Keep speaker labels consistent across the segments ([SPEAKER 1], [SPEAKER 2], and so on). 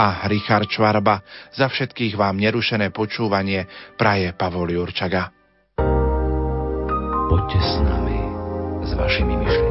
[SPEAKER 1] a Richard Čvarba. Za všetkých vám nerušené počúvanie praje Pavol Jurčaga.
[SPEAKER 2] Poďte s nami, s vašimi myšlienkami.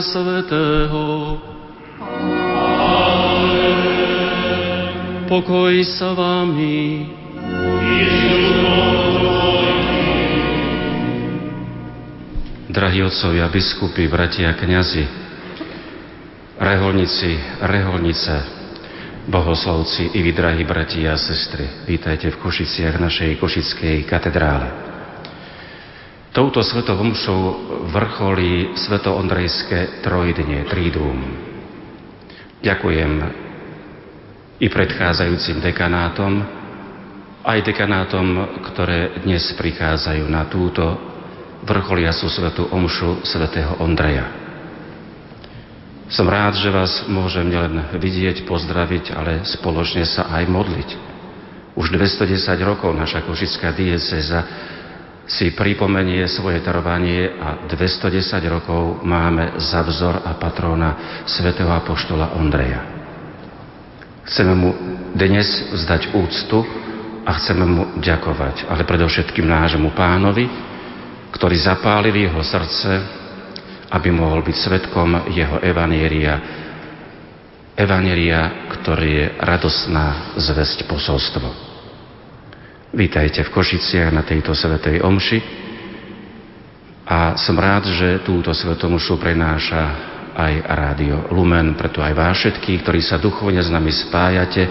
[SPEAKER 3] Svetého. Pokoj sa vámi. Drahí otcovia, biskupy, bratia, kňazi, reholníci, reholnice, bohoslovci i vy, drahí bratia a sestry, vítajte v Košiciach našej Košickej katedrále. Touto svetovom omšou vrcholí svetoondrejské trojdnie, trídum. Ďakujem i predchádzajúcim dekanátom, aj dekanátom, ktoré dnes prichádzajú na túto vrcholiacu svetu omšu svätého Ondreja. Som rád, že vás môžem nielen vidieť, pozdraviť, ale spoločne sa aj modliť. Už 210 rokov naša košická dieceza si pripomenie svoje trvanie a 210 rokov máme za vzor a patróna svätého apoštola Ondreja. Chceme mu dnes vzdať úctu a chceme mu ďakovať, ale predovšetkým nášmu pánovi, ktorý zapálil jeho srdce, aby mohol byť svetkom jeho evanieria, evanieria, ktorý je radosná zväzť posolstvo. Vítajte v Košiciach na tejto svetej omši a som rád, že túto svetomušu prenáša aj Rádio Lumen, preto aj vás všetkých, ktorí sa duchovne s nami spájate,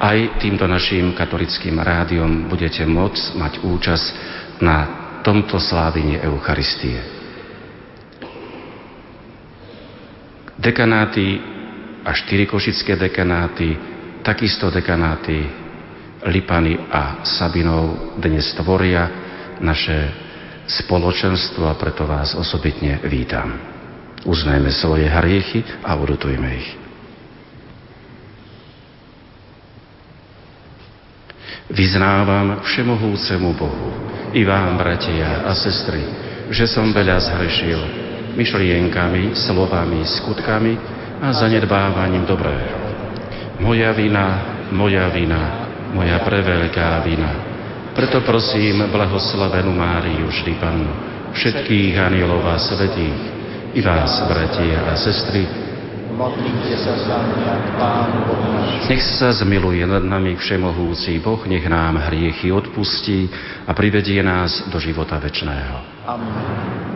[SPEAKER 3] aj týmto našim katolickým rádiom budete môcť mať účasť na tomto slávení Eucharistie. Dekanáty a štyri košické dekanáty, takisto dekanáty Lipany a Sabinov dnes tvoria naše spoločenstvo a preto vás osobitne vítam. Uznajme svoje hriechy a urutujme ich. Vyznávam všemohúcemu Bohu i vám, bratia a sestry, že som veľa zhrešil myšlienkami, slovami, skutkami a zanedbávaním dobrého. Moja vina, moja vina, moja preveľká vina. Preto prosím blahoslavenú Máriu, vždy Pannu, všetkých anielov a svetých, i vás, bratia a sestry, modlite sa za mňa Pánu Bohu Nech sa zmiluje nad nami všemohúci Boh, nech nám hriechy odpustí a privedie nás do života večného. Amen.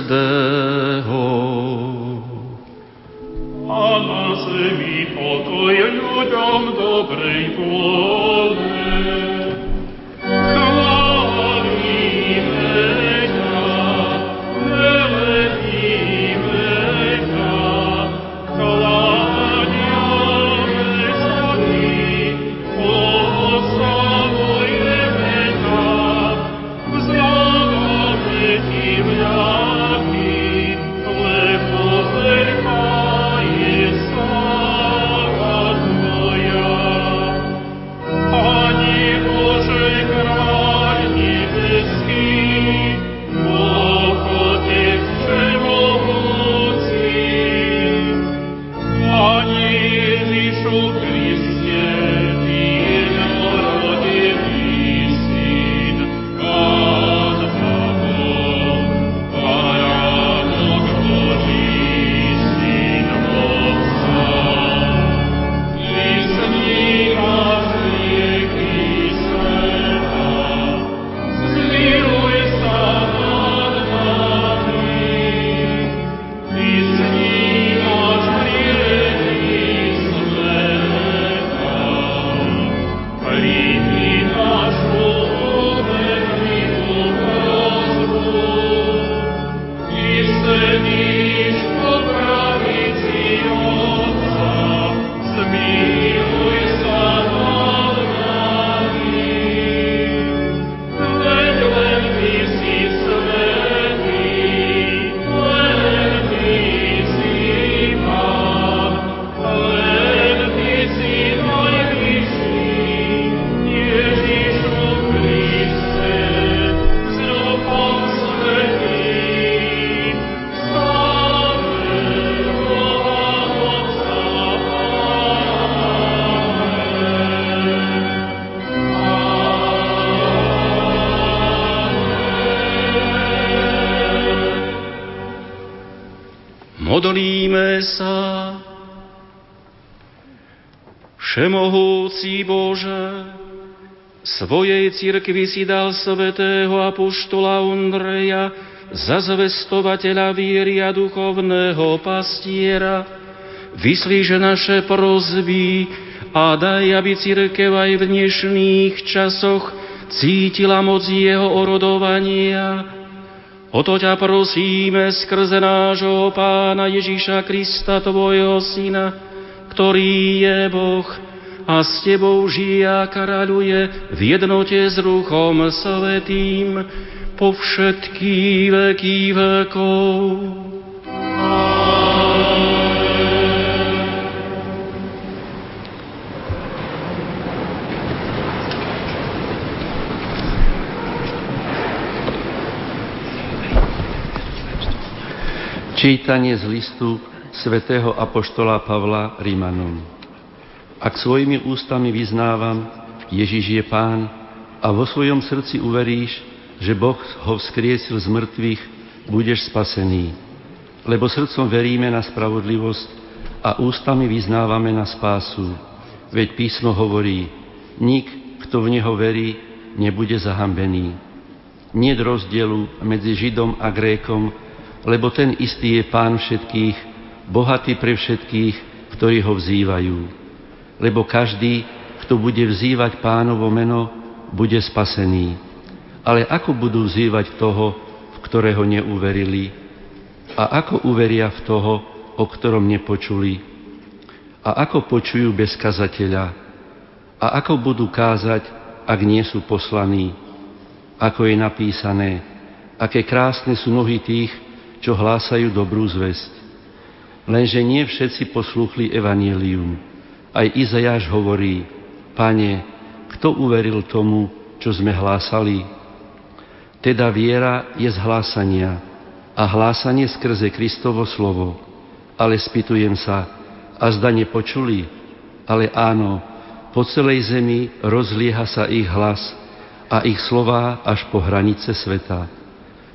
[SPEAKER 4] the
[SPEAKER 3] Modlíme sa. Všemohúci Bože, svojej cirkvi si dal svetého apoštola Ondreja za zvestovateľa viery a duchovného pastiera. Vyslíže naše prozby a daj, aby církev aj v dnešných časoch cítila moc jeho orodovania. O to ťa prosíme skrze nášho Pána Ježíša Krista, Tvojho Syna, ktorý je Boh a s Tebou žije a kráľuje v jednote s Ruchom Svetým po všetky veky vekov.
[SPEAKER 5] Čítanie z listu svätého Apoštola Pavla Rímanom. Ak svojimi ústami vyznávam, Ježiš je Pán a vo svojom srdci uveríš, že Boh ho vzkriesil z mŕtvych, budeš spasený. Lebo srdcom veríme na spravodlivosť a ústami vyznávame na spásu. Veď písmo hovorí, nik, kto v Neho verí, nebude zahambený. Nie rozdielu medzi Židom a Grékom, lebo ten istý je Pán všetkých, bohatý pre všetkých, ktorí ho vzývajú. Lebo každý, kto bude vzývať pánovo meno, bude spasený. Ale ako budú vzývať toho, v ktorého neuverili? A ako uveria v toho, o ktorom nepočuli? A ako počujú bez kazateľa? A ako budú kázať, ak nie sú poslaní? Ako je napísané, aké krásne sú nohy tých, čo hlásajú dobrú zväzť. Lenže nie všetci poslúchli evanílium. Aj Izajáš hovorí, Pane, kto uveril tomu, čo sme hlásali? Teda viera je z hlásania a hlásanie skrze Kristovo slovo. Ale spýtujem sa, a zda nepočuli? Ale áno, po celej zemi rozlieha sa ich hlas a ich slová až po hranice sveta.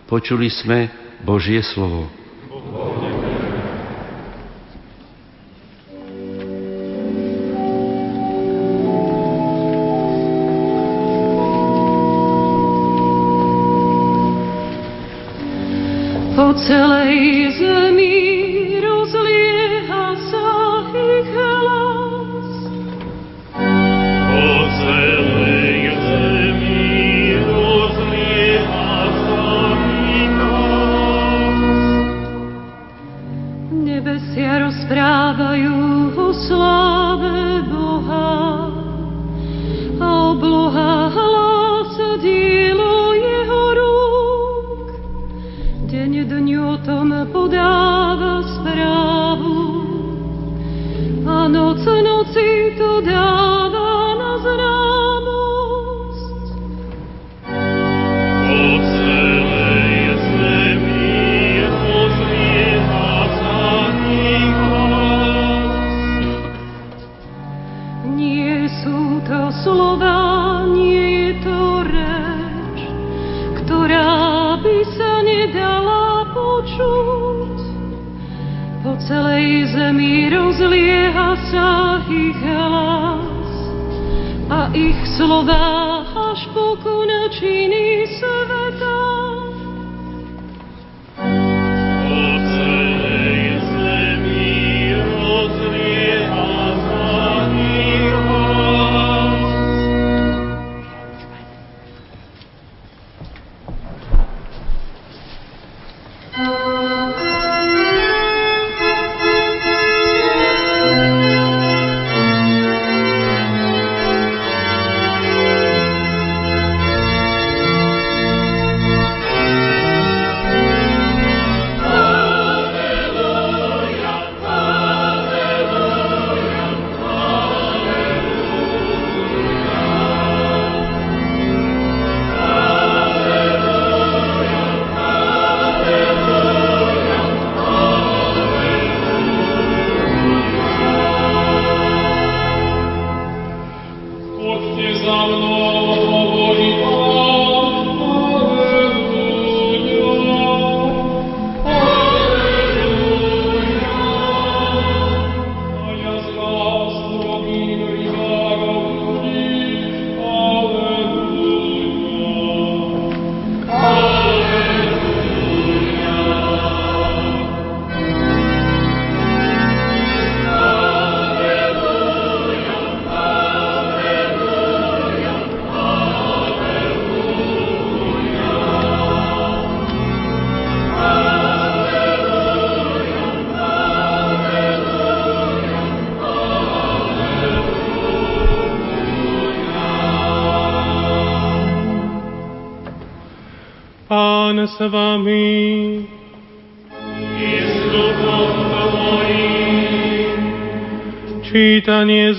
[SPEAKER 5] Počuli sme, Božie slovo.
[SPEAKER 6] Po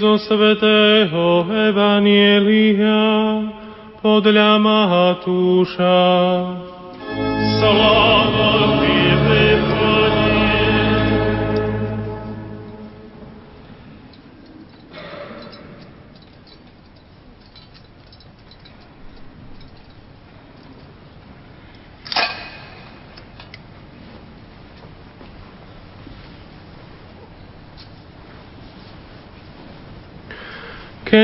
[SPEAKER 7] Čítanie zo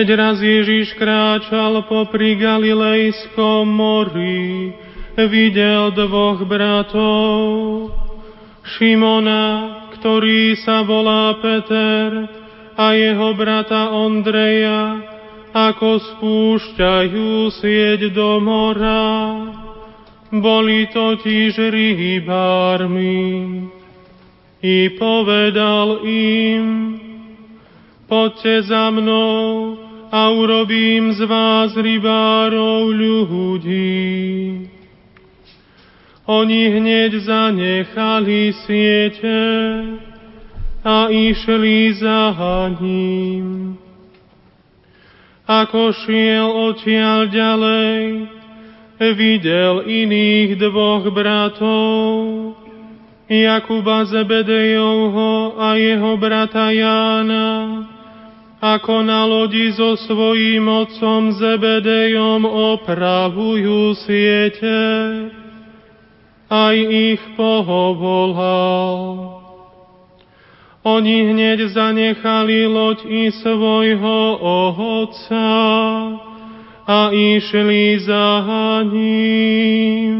[SPEAKER 7] Keď raz Ježiš kráčal popri Galilejskom mori, videl dvoch bratov, Šimona, ktorý sa volá Peter, a jeho brata Ondreja, ako spúšťajú sieť do mora. Boli totiž rybármi. I povedal im, poďte za mnou a urobím z vás rybárov ľudí. Oni hneď zanechali siete a išli za ním. Ako šiel odtiaľ ďalej, videl iných dvoch bratov, Jakuba Zebedejovho a jeho brata Jána, ako na lodi so svojím otcom Zebedejom opravujú siete. Aj ich povolal. Oni hneď zanechali loď i svojho otca a išli za ním.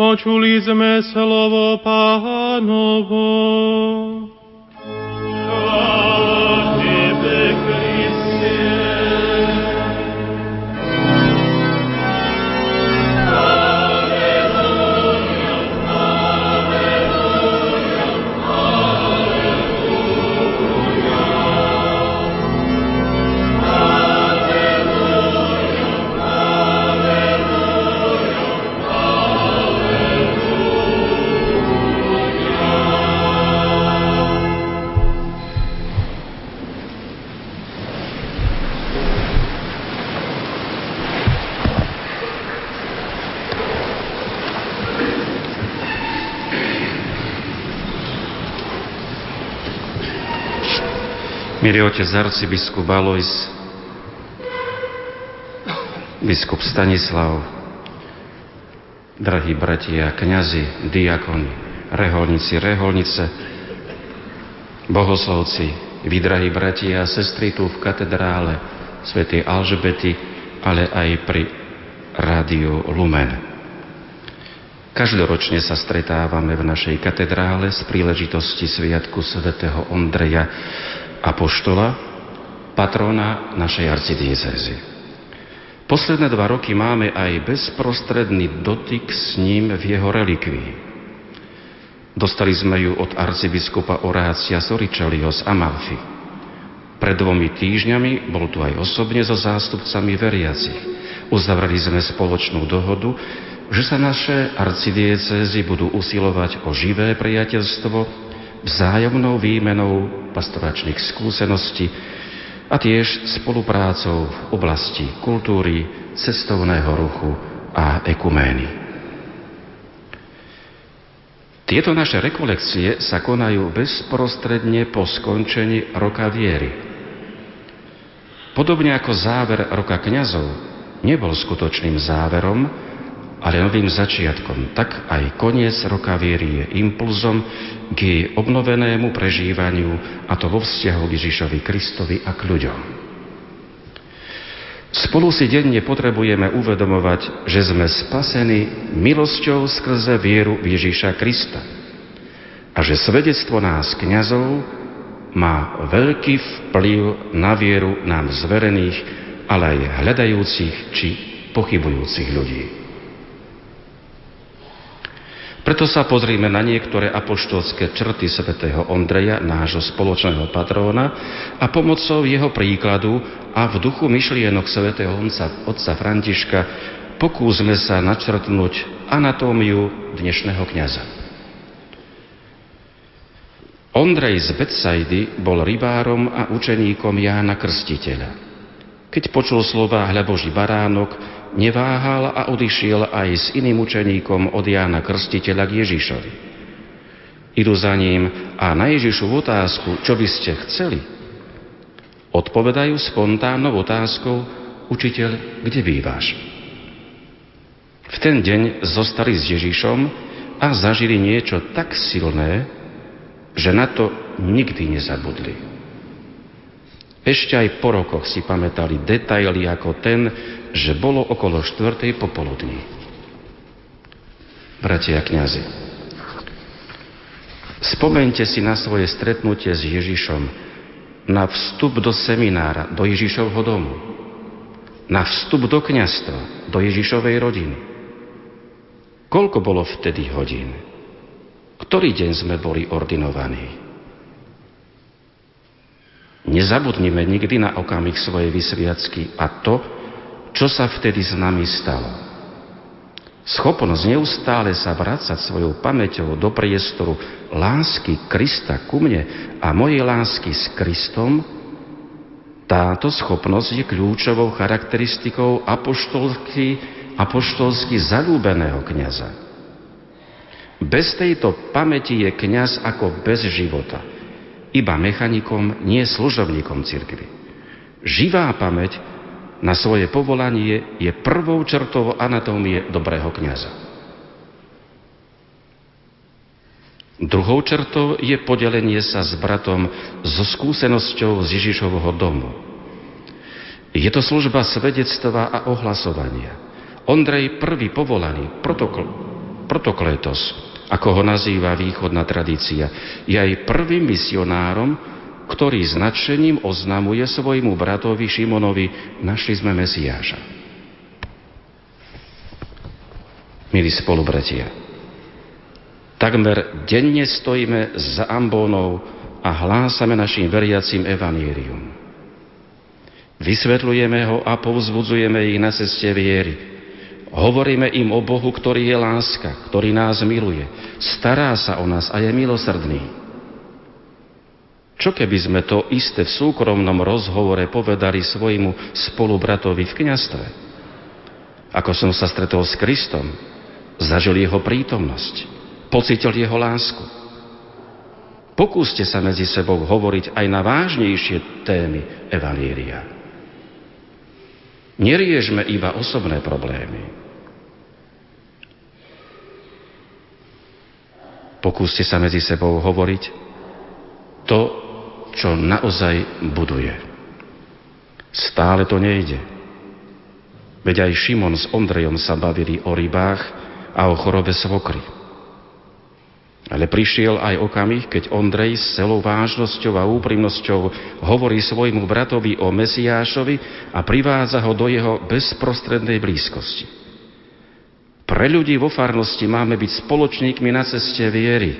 [SPEAKER 7] Počuli sme slovo pánovo.
[SPEAKER 3] Milý otec arcibiskup Alois, biskup Stanislav, drahí bratia, kňazi, diakoni, reholníci, reholnice, bohoslovci, vy, drahí bratia a sestry tu v katedrále svätej Alžbety, ale aj pri rádiu Lumen. Každoročne sa stretávame v našej katedrále z príležitosti Sviatku svätého Ondreja Apoštola, patrona našej arcidiecezy. Posledné dva roky máme aj bezprostredný dotyk s ním v jeho relikvii. Dostali sme ju od arcibiskupa Orácia Soričaliho z Amalfi. Pred dvomi týždňami bol tu aj osobne so zástupcami veriacich. Uzavreli sme spoločnú dohodu, že sa naše arcidiecezy budú usilovať o živé priateľstvo, vzájomnou výmenou pastoračných skúseností a tiež spoluprácou v oblasti kultúry, cestovného ruchu a ekumény. Tieto naše rekolekcie sa konajú bezprostredne po skončení roka viery. Podobne ako záver roka kňazov nebol skutočným záverom, ale novým začiatkom, tak aj koniec roka viery je impulzom k jej obnovenému prežívaniu, a to vo vzťahu k Ježišovi Kristovi a k ľuďom. Spolu si denne potrebujeme uvedomovať, že sme spasení milosťou skrze vieru v Ježíša Krista a že svedectvo nás, kňazov, má veľký vplyv na vieru nám zverených, ale aj hľadajúcich či pochybujúcich ľudí. Preto sa pozrime na niektoré apoštolské črty svätého Ondreja, nášho spoločného patróna, a pomocou jeho príkladu a v duchu myšlienok svätého otca, otca Františka pokúsme sa načrtnúť anatómiu dnešného kniaza. Ondrej z Betsaidy bol rybárom a učeníkom Jána Krstiteľa. Keď počul slova hľa Boží baránok, neváhal a odišiel aj s iným učeníkom od Jána Krstiteľa k Ježišovi. Idú za ním a na Ježišovu otázku, čo by ste chceli, odpovedajú spontánnou otázkou, učiteľ, kde bývaš? V ten deň zostali s Ježišom a zažili niečo tak silné, že na to nikdy nezabudli. Ešte aj po rokoch si pamätali detaily ako ten, že bolo okolo štvrtej popoludní. Bratia a kniazy, spomente si na svoje stretnutie s Ježišom, na vstup do seminára, do Ježišovho domu, na vstup do kniastva, do Ježišovej rodiny. Koľko bolo vtedy hodín? Ktorý deň sme boli ordinovaní? Nezabudnime nikdy na okamih svojej vysviacky a to, čo sa vtedy s nami stalo. Schopnosť neustále sa vrácať svojou pamäťou do priestoru lásky Krista ku mne a mojej lásky s Kristom, táto schopnosť je kľúčovou charakteristikou apoštolsky, apoštolsky zalúbeného kniaza. Bez tejto pamäti je kňaz ako bez života. Iba mechanikom, nie služobníkom cirkvi. Živá pamäť na svoje povolanie je prvou črtou anatómie dobrého kniaza. Druhou črtou je podelenie sa s bratom so skúsenosťou z Ježišovho domu. Je to služba svedectva a ohlasovania. Ondrej prvý povolaný, protokl, protokletos, ako ho nazýva východná tradícia, je aj prvým misionárom, ktorý s nadšením oznamuje svojmu bratovi Šimonovi, našli sme Mesiáša. Milí spolubratia, takmer denne stojíme za ambónou a hlásame našim veriacim evanírium. Vysvetľujeme ho a povzbudzujeme ich na ceste viery. Hovoríme im o Bohu, ktorý je láska, ktorý nás miluje, stará sa o nás a je milosrdný. Čo keby sme to isté v súkromnom rozhovore povedali svojmu spolubratovi v kniastve? Ako som sa stretol s Kristom, zažil jeho prítomnosť, pocitil jeho lásku. Pokúste sa medzi sebou hovoriť aj na vážnejšie témy Evaníria. Neriežme iba osobné problémy. Pokúste sa medzi sebou hovoriť to, čo naozaj buduje. Stále to nejde. Veď aj Šimon s Ondrejom sa bavili o rybách a o chorobe svokry. Ale prišiel aj okamih, keď Ondrej s celou vážnosťou a úprimnosťou hovorí svojmu bratovi o Mesiášovi a privádza ho do jeho bezprostrednej blízkosti. Pre ľudí vo farnosti máme byť spoločníkmi na ceste viery,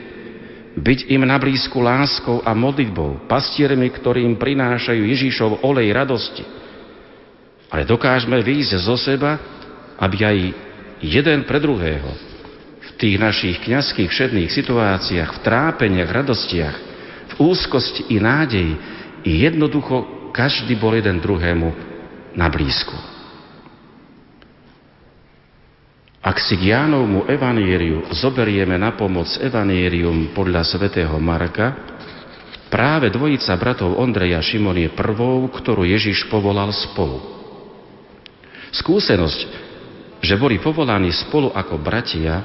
[SPEAKER 3] byť im na blízku láskou a modlitbou, pastiermi, ktorým prinášajú Ježíšov olej radosti. Ale dokážeme výjsť zo seba, aby aj jeden pre druhého v tých našich kňazských všedných situáciách, v trápeniach, radostiach, v úzkosti i nádeji jednoducho každý bol jeden druhému na blízku. Ak si k Jánovmu evanieriu zoberieme na pomoc evanierium podľa svätého Marka, práve dvojica bratov Ondreja Šimon je prvou, ktorú Ježiš povolal spolu. Skúsenosť, že boli povolaní spolu ako bratia,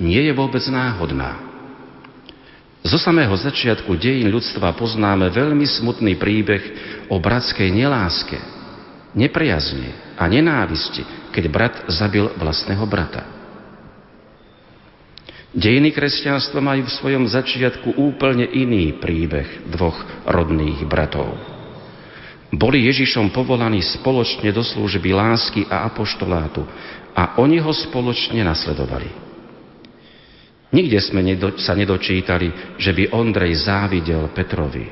[SPEAKER 3] nie je vôbec náhodná. Zo samého začiatku dejín ľudstva poznáme veľmi smutný príbeh o bratskej neláske, nepriazne a nenávisti, keď brat zabil vlastného brata. Dejiny kresťanstva majú v svojom začiatku úplne iný príbeh dvoch rodných bratov. Boli Ježišom povolaní spoločne do služby lásky a apoštolátu a oni ho spoločne nasledovali. Nikde sme sa nedočítali, že by Ondrej závidel Petrovi,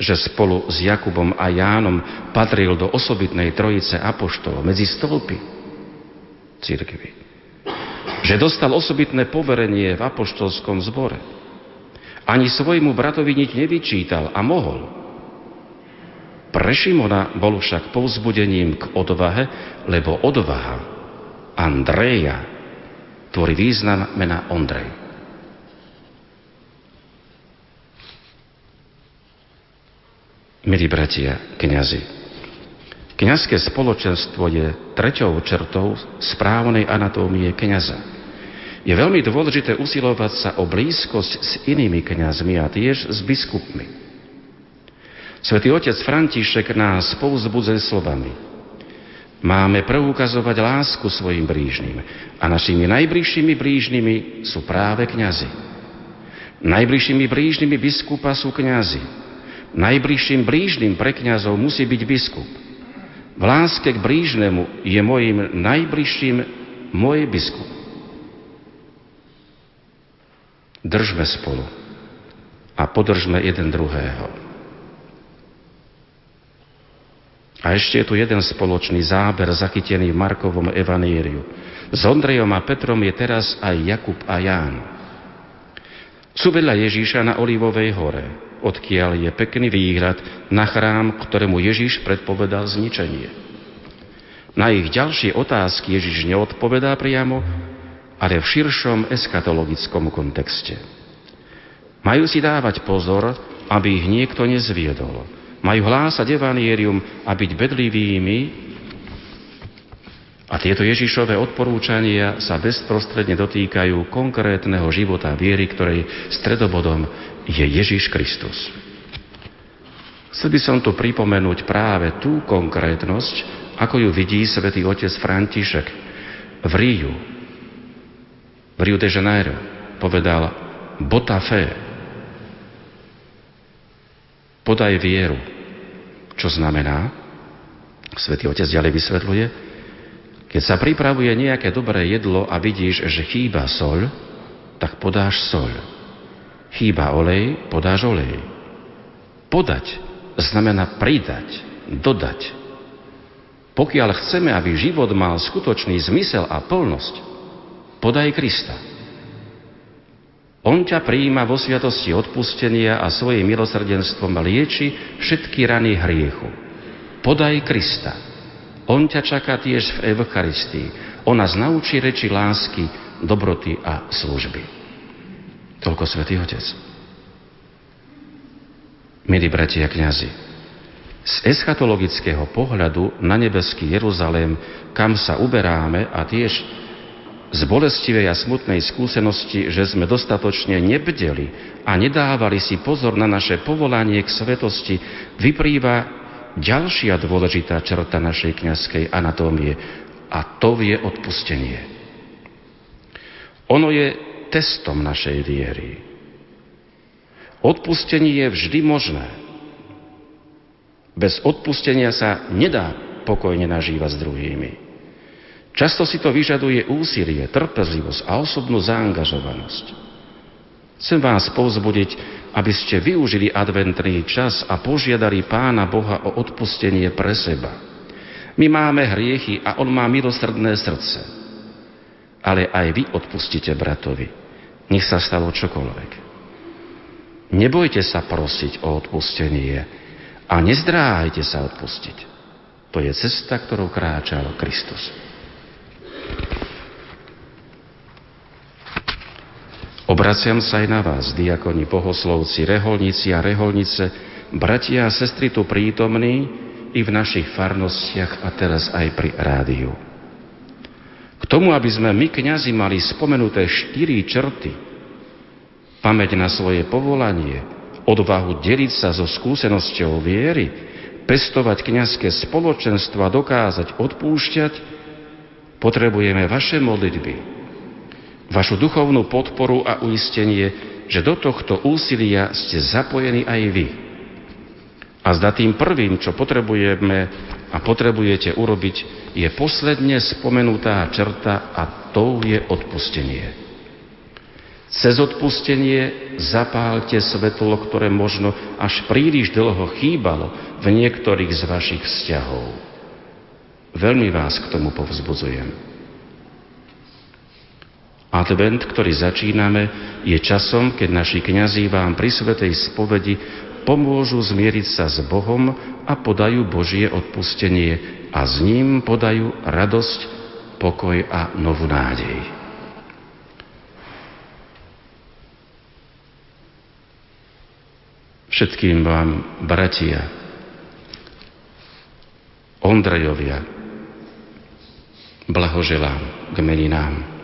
[SPEAKER 3] že spolu s Jakubom a Jánom patril do osobitnej trojice apoštolov medzi stĺpy. církvy. Že dostal osobitné poverenie v apoštolskom zbore. Ani svojmu bratovi nič nevyčítal a mohol. Pre Šimona bol však povzbudením k odvahe, lebo odvaha Andreja tvorí význam mena Ondrej. Milí bratia, kňazi, kňazské spoločenstvo je treťou čertou správnej anatómie kňaza. Je veľmi dôležité usilovať sa o blízkosť s inými kňazmi a tiež s biskupmi. Svetý otec František nás povzbudzuje slovami. Máme preukazovať lásku svojim blížnym a našimi najbližšími blížnymi sú práve kňazi. Najbližšími blížnymi biskupa sú kňazi. Najbližším blížnym pre kňazov musí byť biskup. V láske k blížnemu je mojim najbližším môj biskup. Držme spolu a podržme jeden druhého. A ešte je tu jeden spoločný záber zachytený v Markovom evaníriu. S Ondrejom a Petrom je teraz aj Jakub a Ján. Sú vedľa Ježíša na Olivovej hore odkiaľ je pekný výhľad na chrám, ktorému Ježiš predpovedal zničenie. Na ich ďalšie otázky Ježiš neodpovedá priamo, ale v širšom eskatologickom kontexte. Majú si dávať pozor, aby ich niekto nezviedol. Majú hlásať evanierium a byť bedlivými a tieto Ježišové odporúčania sa bezprostredne dotýkajú konkrétneho života viery, ktorej stredobodom je Ježiš Kristus. Chcel by som tu pripomenúť práve tú konkrétnosť, ako ju vidí svätý otec František v Ríu, v Rio de Janeiro. Povedal, bota fe, podaj vieru. Čo znamená? Svetý otec ďalej vysvetľuje, keď sa pripravuje nejaké dobré jedlo a vidíš, že chýba soľ, tak podáš soľ. Chýba olej, podáš olej. Podať znamená pridať, dodať. Pokiaľ chceme, aby život mal skutočný zmysel a plnosť, podaj Krista. On ťa prijíma vo sviatosti odpustenia a svojim milosrdenstvom lieči všetky rany hriechu. Podaj Krista. On ťa čaká tiež v Eucharistii. On nás naučí reči lásky, dobroty a služby. Toľko Svetý Otec. Milí bratia kniazy, z eschatologického pohľadu na nebeský Jeruzalém, kam sa uberáme a tiež z bolestivej a smutnej skúsenosti, že sme dostatočne nebdeli a nedávali si pozor na naše povolanie k svetosti, vyprýva ďalšia dôležitá črta našej kňazskej anatómie a to je odpustenie. Ono je testom našej viery. Odpustenie je vždy možné. Bez odpustenia sa nedá pokojne nažívať s druhými. Často si to vyžaduje úsilie, trpezlivosť a osobnú zaangažovanosť. Chcem vás povzbudiť, aby ste využili adventný čas a požiadali Pána Boha o odpustenie pre seba. My máme hriechy a On má milosrdné srdce. Ale aj vy odpustite bratovi. Nech sa stalo čokoľvek. Nebojte sa prosiť o odpustenie a nezdráhajte sa odpustiť. To je cesta, ktorou kráčal Kristus. Obraciam sa aj na vás, diakoni, bohoslovci, reholníci a reholnice, bratia a sestry tu prítomní i v našich farnostiach a teraz aj pri rádiu. K tomu, aby sme my, kňazi, mali spomenuté štyri črty, pamäť na svoje povolanie, odvahu deliť sa so skúsenosťou viery, pestovať kňazské spoločenstvo a dokázať odpúšťať, potrebujeme vaše modlitby, vašu duchovnú podporu a uistenie, že do tohto úsilia ste zapojení aj vy. A zda tým prvým, čo potrebujeme a potrebujete urobiť, je posledne spomenutá črta a tou je odpustenie. Cez odpustenie zapálte svetlo, ktoré možno až príliš dlho chýbalo v niektorých z vašich vzťahov. Veľmi vás k tomu povzbudzujem. Advent, ktorý začíname, je časom, keď naši kňazí vám pri svetej spovedi pomôžu zmieriť sa s Bohom a podajú Božie odpustenie a s ním podajú radosť, pokoj a novú nádej. Všetkým vám, bratia, Ondrejovia, blahoželám k meninám.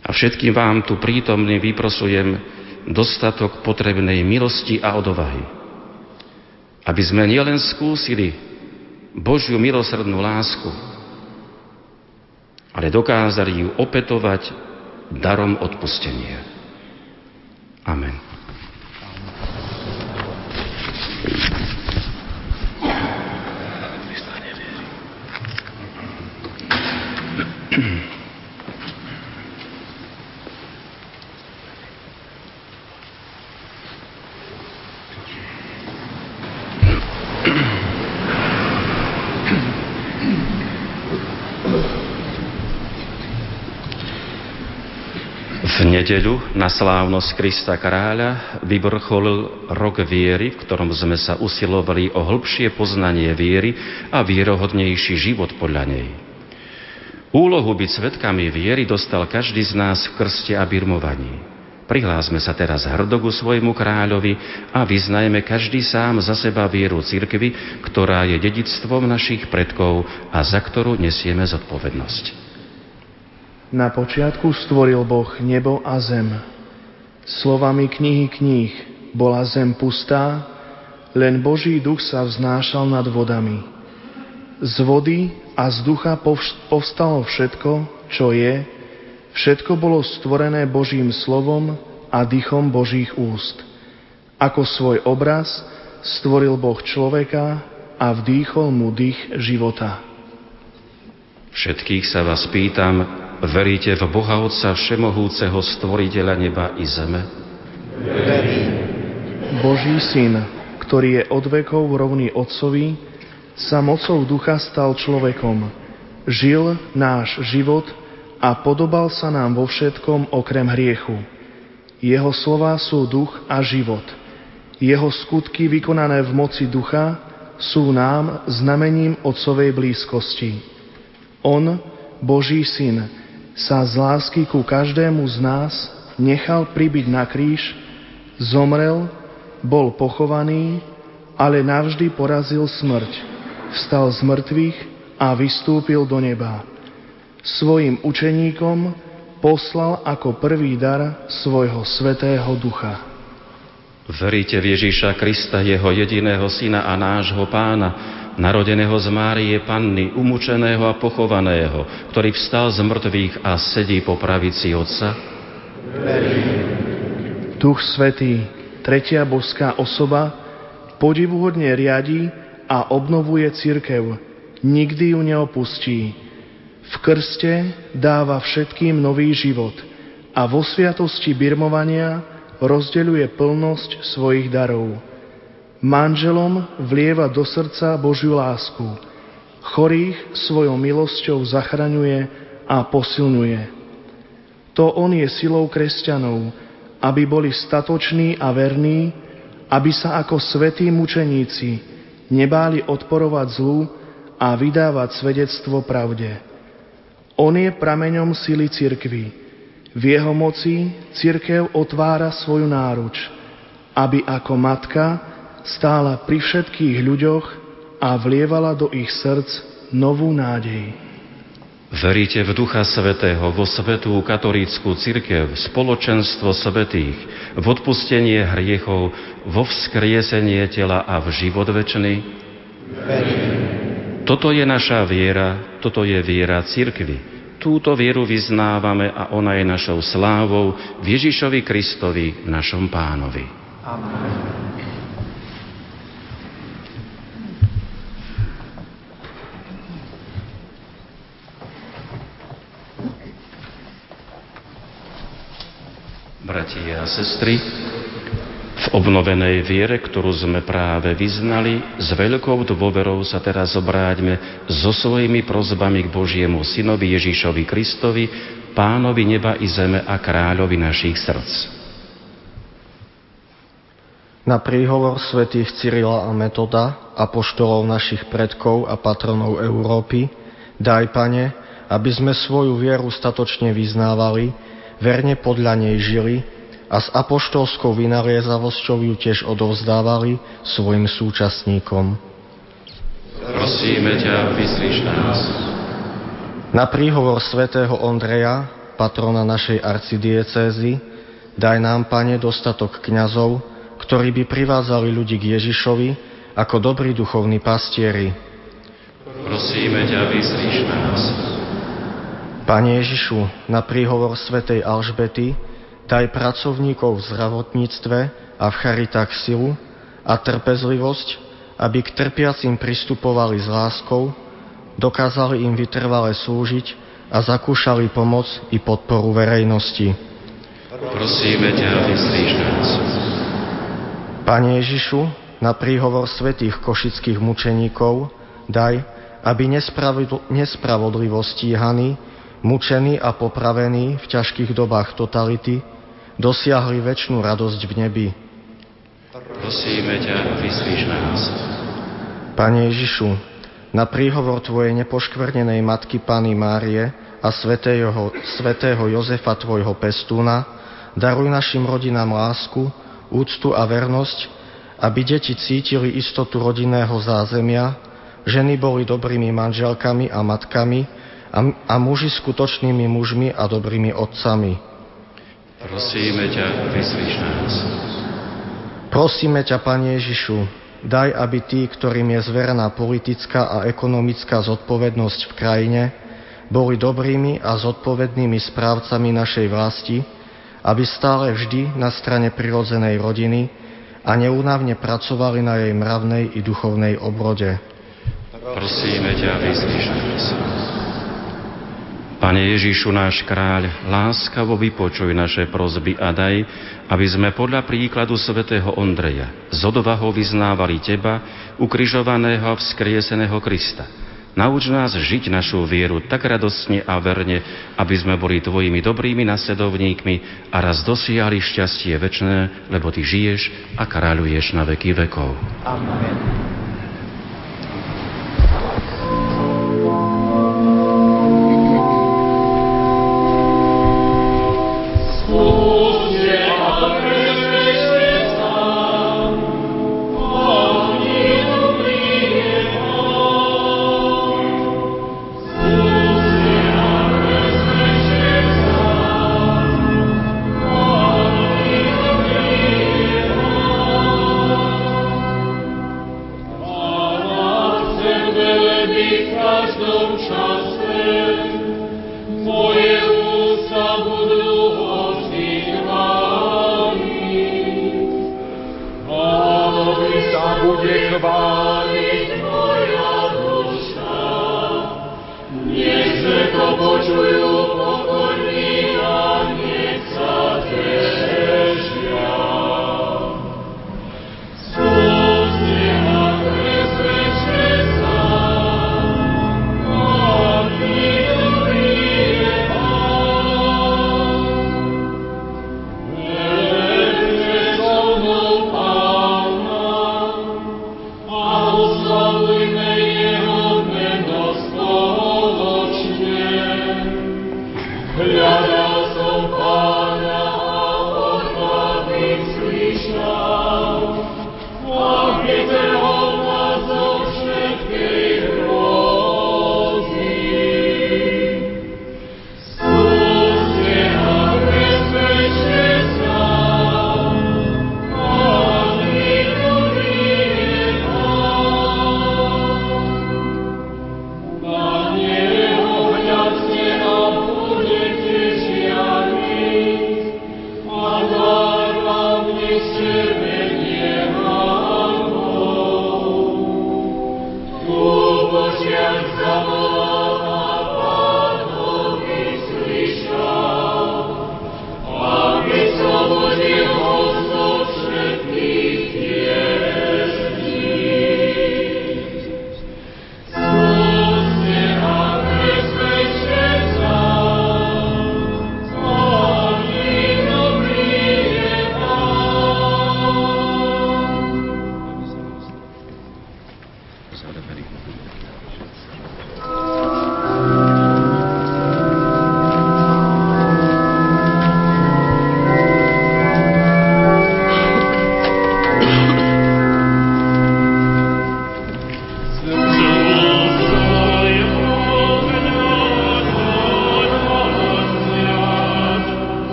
[SPEAKER 3] A všetkým vám tu prítomne vyprosujem dostatok potrebnej milosti a odvahy. Aby sme nielen skúsili Božiu milosrdnú lásku, ale dokázali ju opetovať darom odpustenia. Amen. Nedeľu na slávnosť Krista Kráľa vyvrcholil rok viery, v ktorom sme sa usilovali o hĺbšie poznanie viery a vierohodnejší život podľa nej. Úlohu byť svetkami viery dostal každý z nás v krste a birmovaní. Prihlásme sa teraz hrdogu svojmu kráľovi a vyznajme každý sám za seba vieru cirkvi, ktorá je dedictvom našich predkov a za ktorú nesieme zodpovednosť.
[SPEAKER 8] Na počiatku stvoril Boh nebo a zem. Slovami knihy kníh bola zem pustá, len Boží duch sa vznášal nad vodami. Z vody a z ducha povstalo všetko, čo je, všetko bolo stvorené Božím slovom a dychom Božích úst. Ako svoj obraz stvoril Boh človeka a vdýchol mu dých života.
[SPEAKER 3] Všetkých sa vás pýtam, Veríte v Boha Otca Všemohúceho Stvoriteľa neba i zeme?
[SPEAKER 8] Verím. Boží Syn, ktorý je od vekov rovný Otcovi, sa mocou ducha stal človekom, žil náš život a podobal sa nám vo všetkom okrem hriechu. Jeho slova sú duch a život. Jeho skutky vykonané v moci ducha sú nám znamením Otcovej blízkosti. On, Boží Syn, sa z lásky ku každému z nás nechal pribiť na kríž, zomrel, bol pochovaný, ale navždy porazil smrť, vstal z mŕtvych a vystúpil do neba. Svojim učeníkom poslal ako prvý dar svojho svetého ducha.
[SPEAKER 3] Veríte v Ježíša Krista, jeho jediného syna a nášho pána, narodeného z Márie Panny, umúčeného a pochovaného, ktorý vstal z mŕtvych a sedí po pravici Otca?
[SPEAKER 8] Duch Svetý, tretia boská osoba, podivuhodne riadi a obnovuje církev, nikdy ju neopustí. V krste dáva všetkým nový život a vo sviatosti birmovania rozdeľuje plnosť svojich darov. Manželom vlieva do srdca Božiu lásku. Chorých svojou milosťou zachraňuje a posilňuje. To on je silou kresťanov, aby boli statoční a verní, aby sa ako svetí mučeníci nebáli odporovať zlu a vydávať svedectvo pravde. On je prameňom sily cirkvy. V jeho moci cirkev otvára svoju náruč, aby ako matka stála pri všetkých ľuďoch a vlievala do ich srdc novú nádej.
[SPEAKER 3] Veríte v Ducha Svetého, vo Svetú katolícku církev, spoločenstvo svetých, v odpustenie hriechov, vo vzkriesenie tela a v život večný?
[SPEAKER 8] Verím.
[SPEAKER 3] Toto je naša viera, toto je viera církvy. Túto vieru vyznávame a ona je našou slávou v Ježišovi Kristovi, našom pánovi. Amen. Bratia a sestry, v obnovenej viere, ktorú sme práve vyznali, s veľkou dôverou sa teraz obráťme so svojimi prozbami k Božiemu synovi Ježišovi Kristovi, pánovi neba i zeme a kráľovi našich srdc.
[SPEAKER 9] Na príhovor svätých Cyrila a Metoda, apoštolov našich predkov a patronov Európy, daj, Pane, aby sme svoju vieru statočne vyznávali, verne podľa nej žili a s apoštolskou vynaliezavosťou ju tiež odovzdávali svojim súčasníkom.
[SPEAKER 3] Prosíme ťa, vyslíš nás.
[SPEAKER 9] Na príhovor svätého Ondreja, patrona našej arcidiecézy, daj nám, Pane, dostatok kňazov, ktorí by privázali ľudí k Ježišovi ako dobrí duchovní pastieri.
[SPEAKER 3] Prosíme ťa, vyslíš nás.
[SPEAKER 9] Pane Ježišu, na príhovor svätej Alžbety daj pracovníkov v zdravotníctve a v charitách silu a trpezlivosť, aby k trpiacim pristupovali s láskou, dokázali im vytrvale slúžiť a zakúšali pomoc i podporu verejnosti.
[SPEAKER 3] Prosíme ťa, vyslíš nás.
[SPEAKER 9] Pane Ježišu, na príhovor svetých košických mučeníkov daj, aby nespravodlivo stíhaní, mučení a popravení v ťažkých dobách totality dosiahli väčšinu radosť v nebi.
[SPEAKER 3] Prosíme ťa, vyslíš nás.
[SPEAKER 9] Pane Ježišu, na príhovor Tvojej nepoškvrnenej Matky Pany Márie a svetého, svetého Jozefa Tvojho pestúna, daruj našim rodinám lásku, úctu a vernosť, aby deti cítili istotu rodinného zázemia, ženy boli dobrými manželkami a matkami a, a muži skutočnými mužmi a dobrými otcami.
[SPEAKER 3] Prosíme ťa, vyslíš nás.
[SPEAKER 9] Prosíme ťa, Pane Ježišu, daj, aby tí, ktorým je zverená politická a ekonomická zodpovednosť v krajine, boli dobrými a zodpovednými správcami našej vlasti, aby stále vždy na strane prirodzenej rodiny a neúnavne pracovali na jej mravnej i duchovnej obrode.
[SPEAKER 3] Prosíme ťa, vyslíš nás. Pane Ježišu, náš kráľ, láskavo vypočuj naše prozby a daj, aby sme podľa príkladu svätého Ondreja z odvahou vyznávali Teba, ukrižovaného a vzkrieseného Krista Nauč nás žiť našu vieru tak radostne a verne, aby sme boli Tvojimi dobrými nasledovníkmi a raz dosiahli šťastie večné, lebo Ty žiješ a kráľuješ na veky vekov. Amen.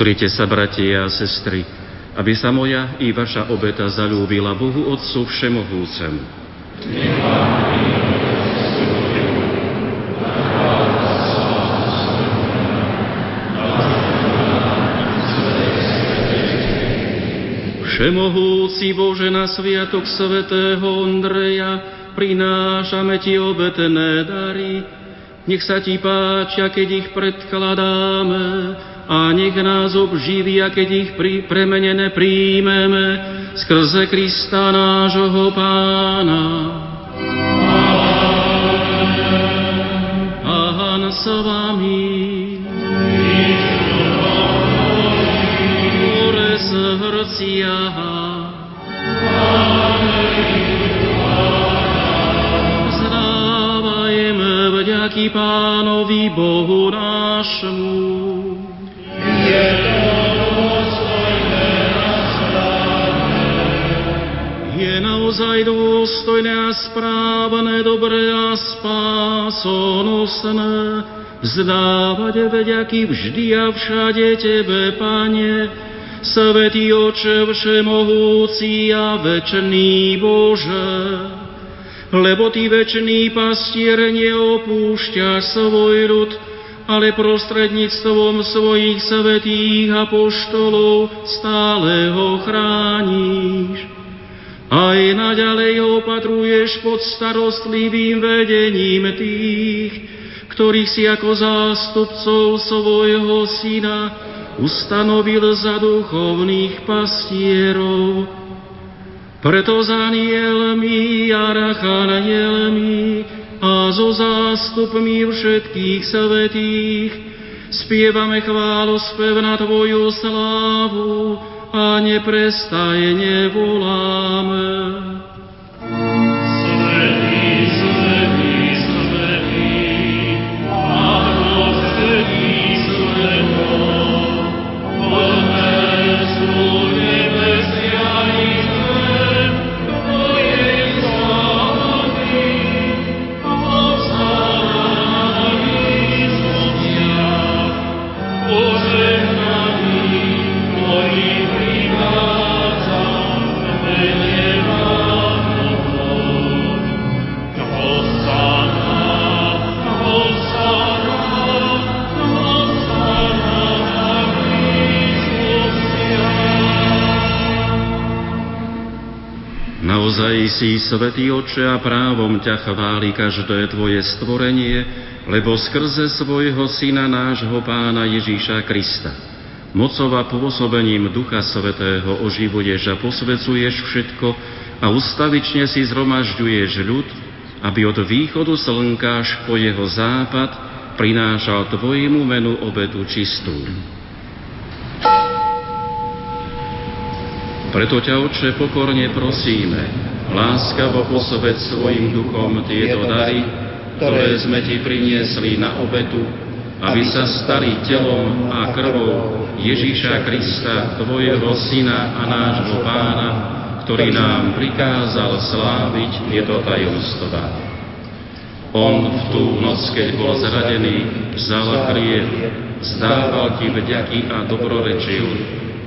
[SPEAKER 3] Modrite sa, bratia a sestry, aby sa moja i vaša obeta zalúbila Bohu Otcu Všemohúcemu. Všemohúci Bože, na sviatok svätého Ondreja prinášame Ti obetené dary. Nech sa Ti páčia, keď ich predkladáme a nech nás obživia, keď ich pri, premenené príjmeme skrze Krista nášho Pána. Spásonosné vzdávať vďaky vždy a všade Tebe, Pane, Svetý Oče Všemohúci a Večný Bože, lebo Ty, Večný Pastier, neopúšťaš svoj ľud, ale prostredníctvom svojich svetých apoštolov stále ho chrániš. Aj naďalej opatruješ pod starostlivým vedením tých, ktorých si ako zástupcov svojho syna ustanovil za duchovných pastierov. Preto za anielmi a rachanielmi a so zástupmi všetkých svetých spievame chválu spev na Tvoju slávu a neprestajne voláme. Naozaj si, Svetý Oče, a právom ťa chváli každé Tvoje stvorenie, lebo skrze svojho Syna nášho Pána Ježíša Krista, mocov a pôsobením Ducha Svetého oživuješ a posvecuješ všetko a ustavične si zhromažďuješ ľud, aby od východu slnka až po jeho západ prinášal Tvojmu menu obetu čistú. Preto ťa, Oče, pokorne prosíme, láskavo posved svojim duchom tieto dary, ktoré sme Ti priniesli na obetu, aby sa stali telom a krvou Ježíša Krista, Tvojho Syna a nášho Pána, ktorý nám prikázal sláviť tieto tajomstva. On v tú noc, keď bol zradený, vzal chlieb, zdával Ti vďaky a dobrorečil,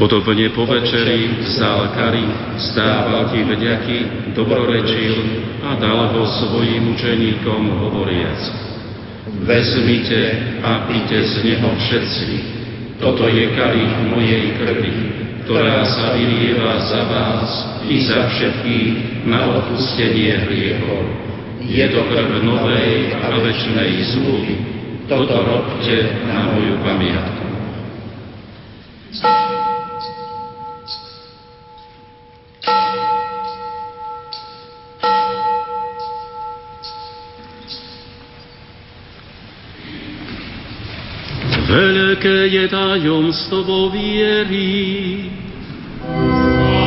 [SPEAKER 3] Podobne po večeri vzal kary, zdával ti vďaky, dobrorečil a dal ho svojim učeníkom hovoriac. Vezmite a pite z neho všetci. Toto je kalich mojej krvi, ktorá sa vylieva za vás i za všetkých na odpustenie hriechov. Je to krv novej a večnej zmluvy. Toto robte na moju pamiatku. Veľké je tajomstvo viery.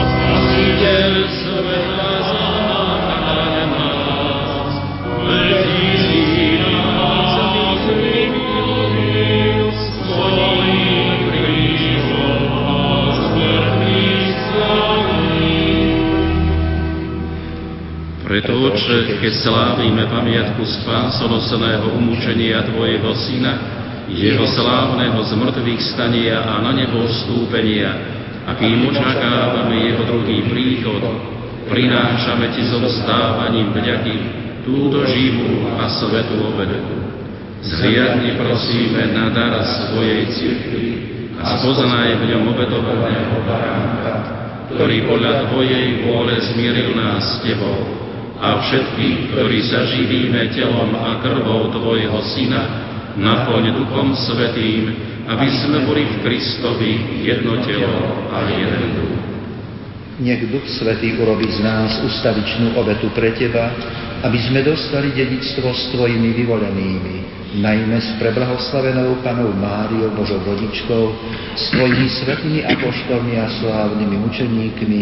[SPEAKER 3] Spasiteľ sveta záhľadá nás, vedí nás a vyvolil svojim. Preto, Oče, keď slávime pamiatku spásonosného umúčenia Tvojho Syna, jeho slávneho zmrtvých stania a na nebo vstúpenia, a kým očakávame jeho druhý príchod, prinášame Ti so vzdávaním vďaky túto živú a svetú obedu. Zhliadni prosíme na dar svojej cirkvi a spoznaj v ňom obetovaného baránka, ktorý podľa Tvojej vôle zmieril nás s Tebou a všetkých, ktorí sa živíme telom a krvou Tvojho Syna, naplň Duchom Svetým, aby sme boli v Kristovi jedno telo a jeden duch.
[SPEAKER 10] Nech Duch Svetý urobí z nás ustavičnú obetu pre Teba, aby sme dostali dedictvo s Tvojimi vyvolenými, najmä s preblahoslavenou Panou Máriou Božou vodičkou, s Tvojimi svetými apoštolmi a slávnymi mučeníkmi,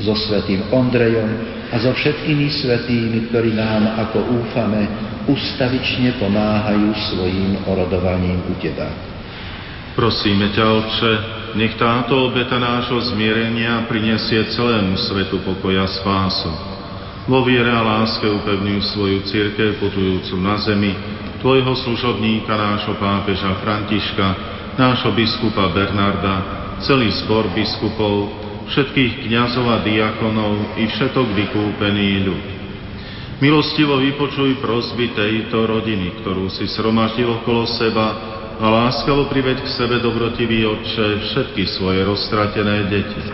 [SPEAKER 10] so svetým Ondrejom, a so všetkými svetými, ktorí nám, ako úfame, ustavične pomáhajú svojim orodovaním u Teba.
[SPEAKER 11] Prosíme ťa, Otče, nech táto obeta nášho zmierenia prinesie celému svetu pokoja spásu. Vo viere a láske upevňuj svoju církev putujúcu na zemi, Tvojho služobníka, nášho pápeža Františka, nášho biskupa Bernarda, celý zbor biskupov, všetkých kňazov a diakonov i všetok vykúpený ľud. Milostivo vypočuj prosby tejto rodiny, ktorú si sromaždil okolo seba a láskavo priveď k sebe dobrotivý Otče všetky svoje roztratené deti.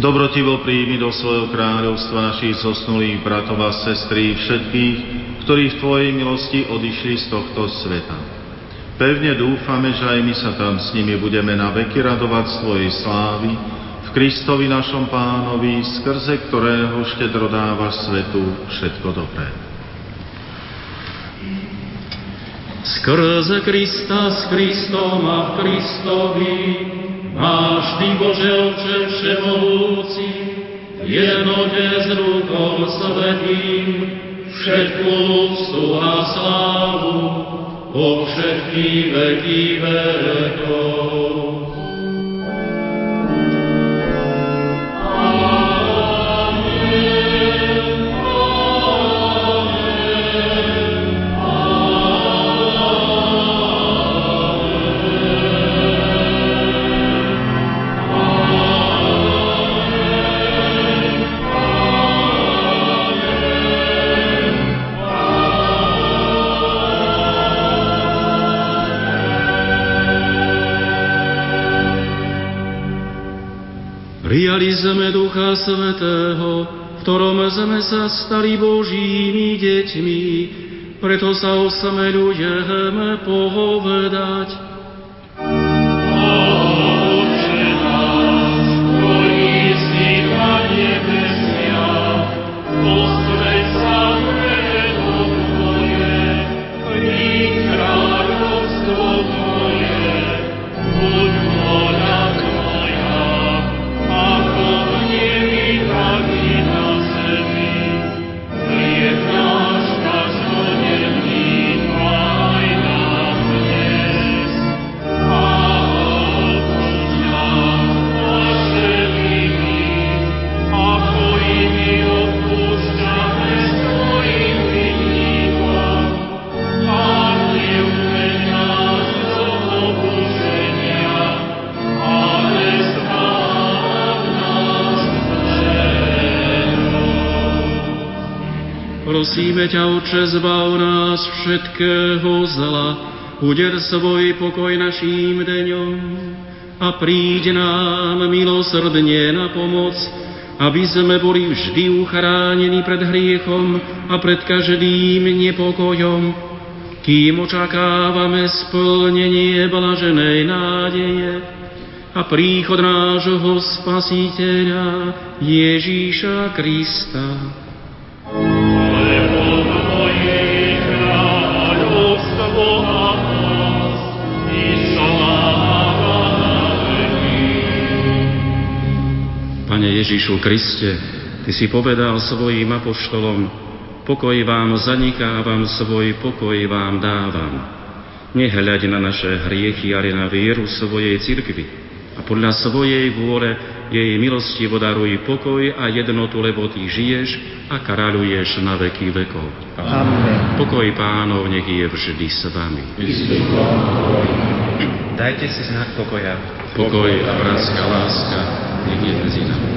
[SPEAKER 11] Dobrotivo príjmi do svojho kráľovstva našich zosnulých bratov a sestry všetkých, ktorí v Tvojej milosti odišli z tohto sveta. Pevne dúfame, že aj my sa tam s nimi budeme na veky radovať z Tvojej slávy, Kristovi našom pánovi, skrze ktorého štedro dávaš svetu všetko dobré.
[SPEAKER 4] Skrze Krista s Kristom a v Kristovi máš Ty, Bože Oče Všemohúci, v jednote s Duchom Svetým, všetku úctu a slávu po všetky veky vekov. Prijali sme Ducha Svetého, v ktorom sme sa stali Božími deťmi, preto sa osamelujeme povedať, ťa, zbav nás všetkého zla, uder svoj pokoj naším deňom a príď nám milosrdne na pomoc, aby sme boli vždy uchránení pred hriechom a pred každým nepokojom, kým očakávame splnenie blaženej nádeje a príchod nášho Spasiteľa Ježíša Krista. Ježišu Kriste, Ty si povedal svojim apoštolom, pokoj vám zanikávam, svoj pokoj vám dávam. Nehľaď na naše hriechy, ale na vieru svojej cirkvi a podľa svojej vôle jej milosti daruj pokoj a jednotu, lebo Ty žiješ a kráľuješ na veky vekov.
[SPEAKER 10] Amen.
[SPEAKER 4] Pokoj pánov nech je vždy s vami.
[SPEAKER 12] Dajte si znak pokoja.
[SPEAKER 4] Pokoj a bratská láska nech je medzi nami.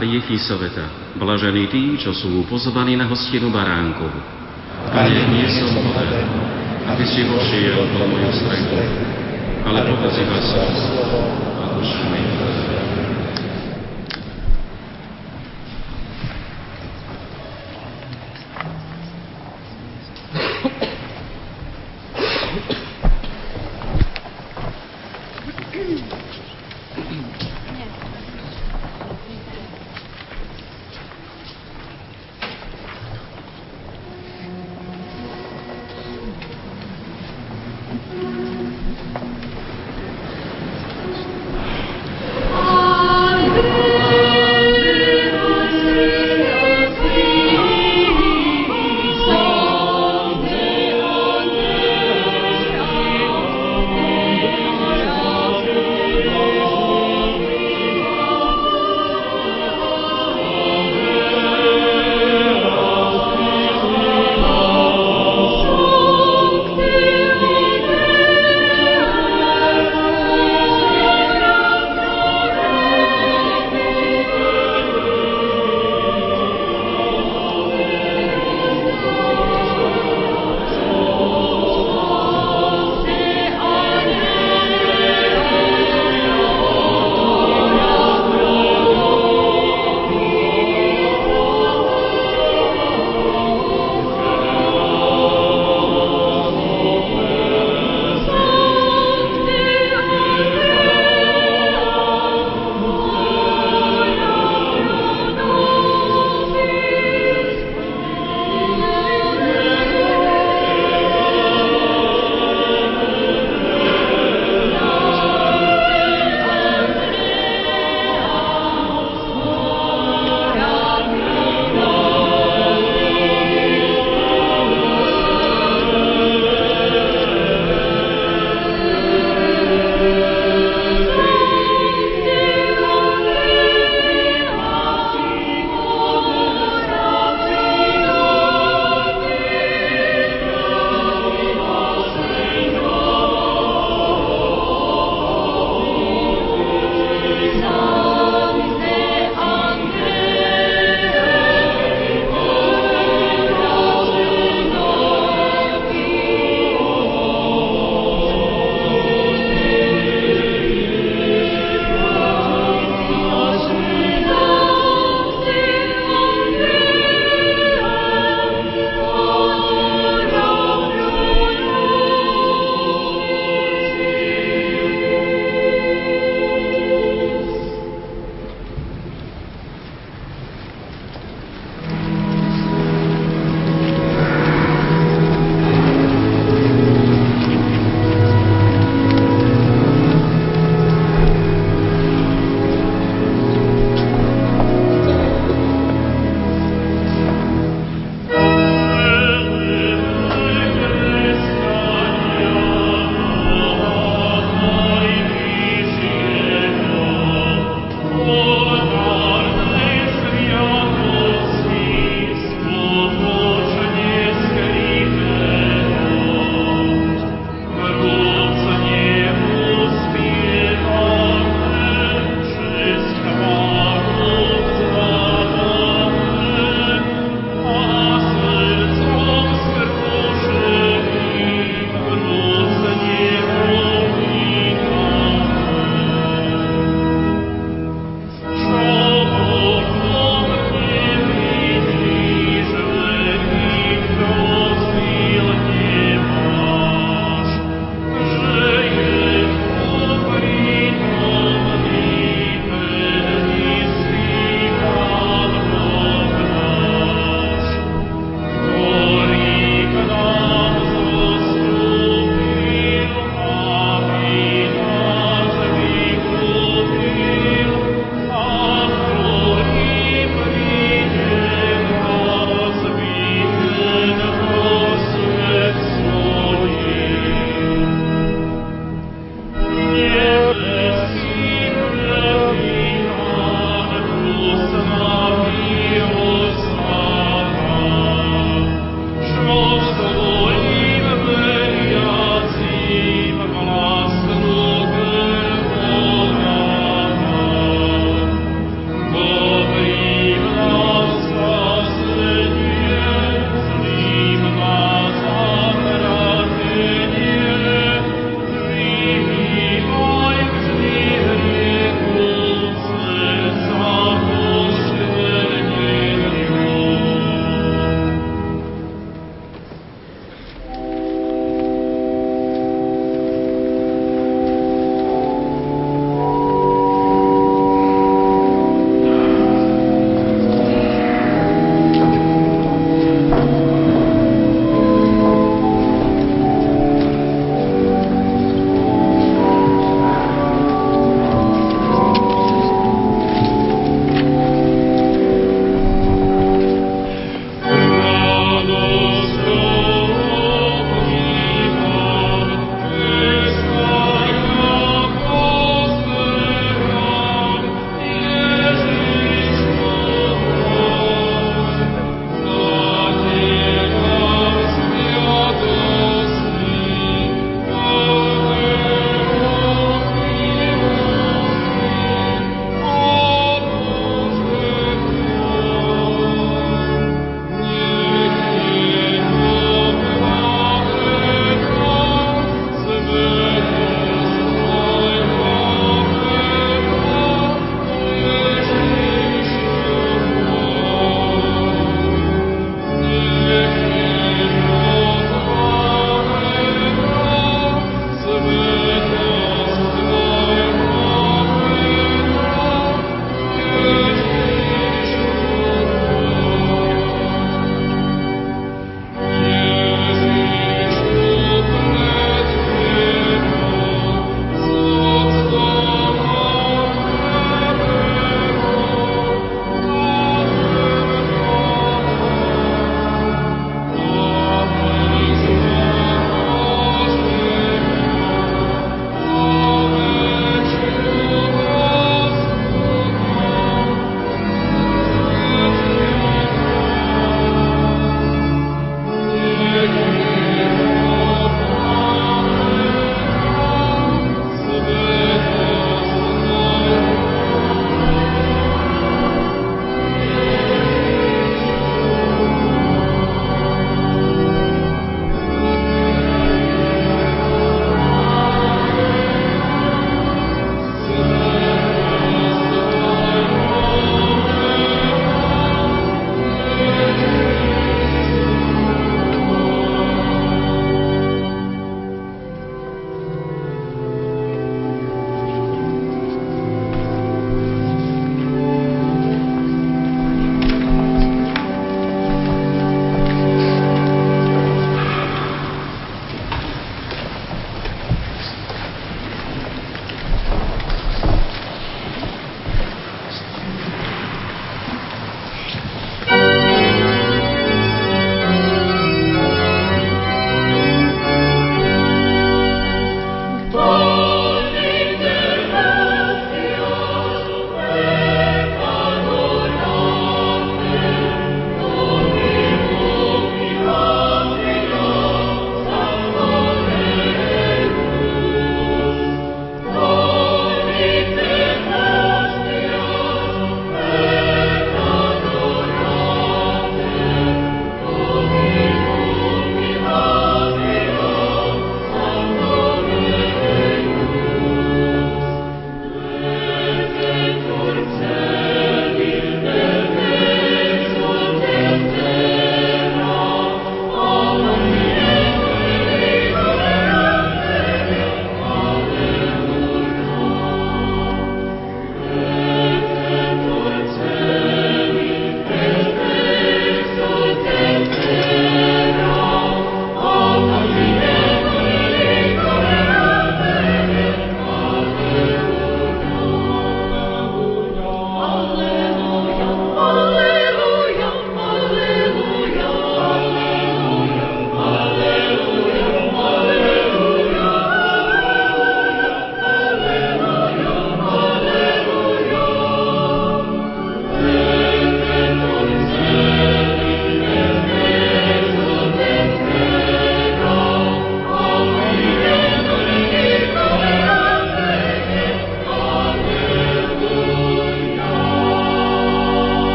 [SPEAKER 4] Hriechy sveta. Blažení tí, čo sú pozvaní na hostinu baránkovu. Pane, nie som hoden, aby si vošiel do moju strechu, ale povedz iba slovo a už mi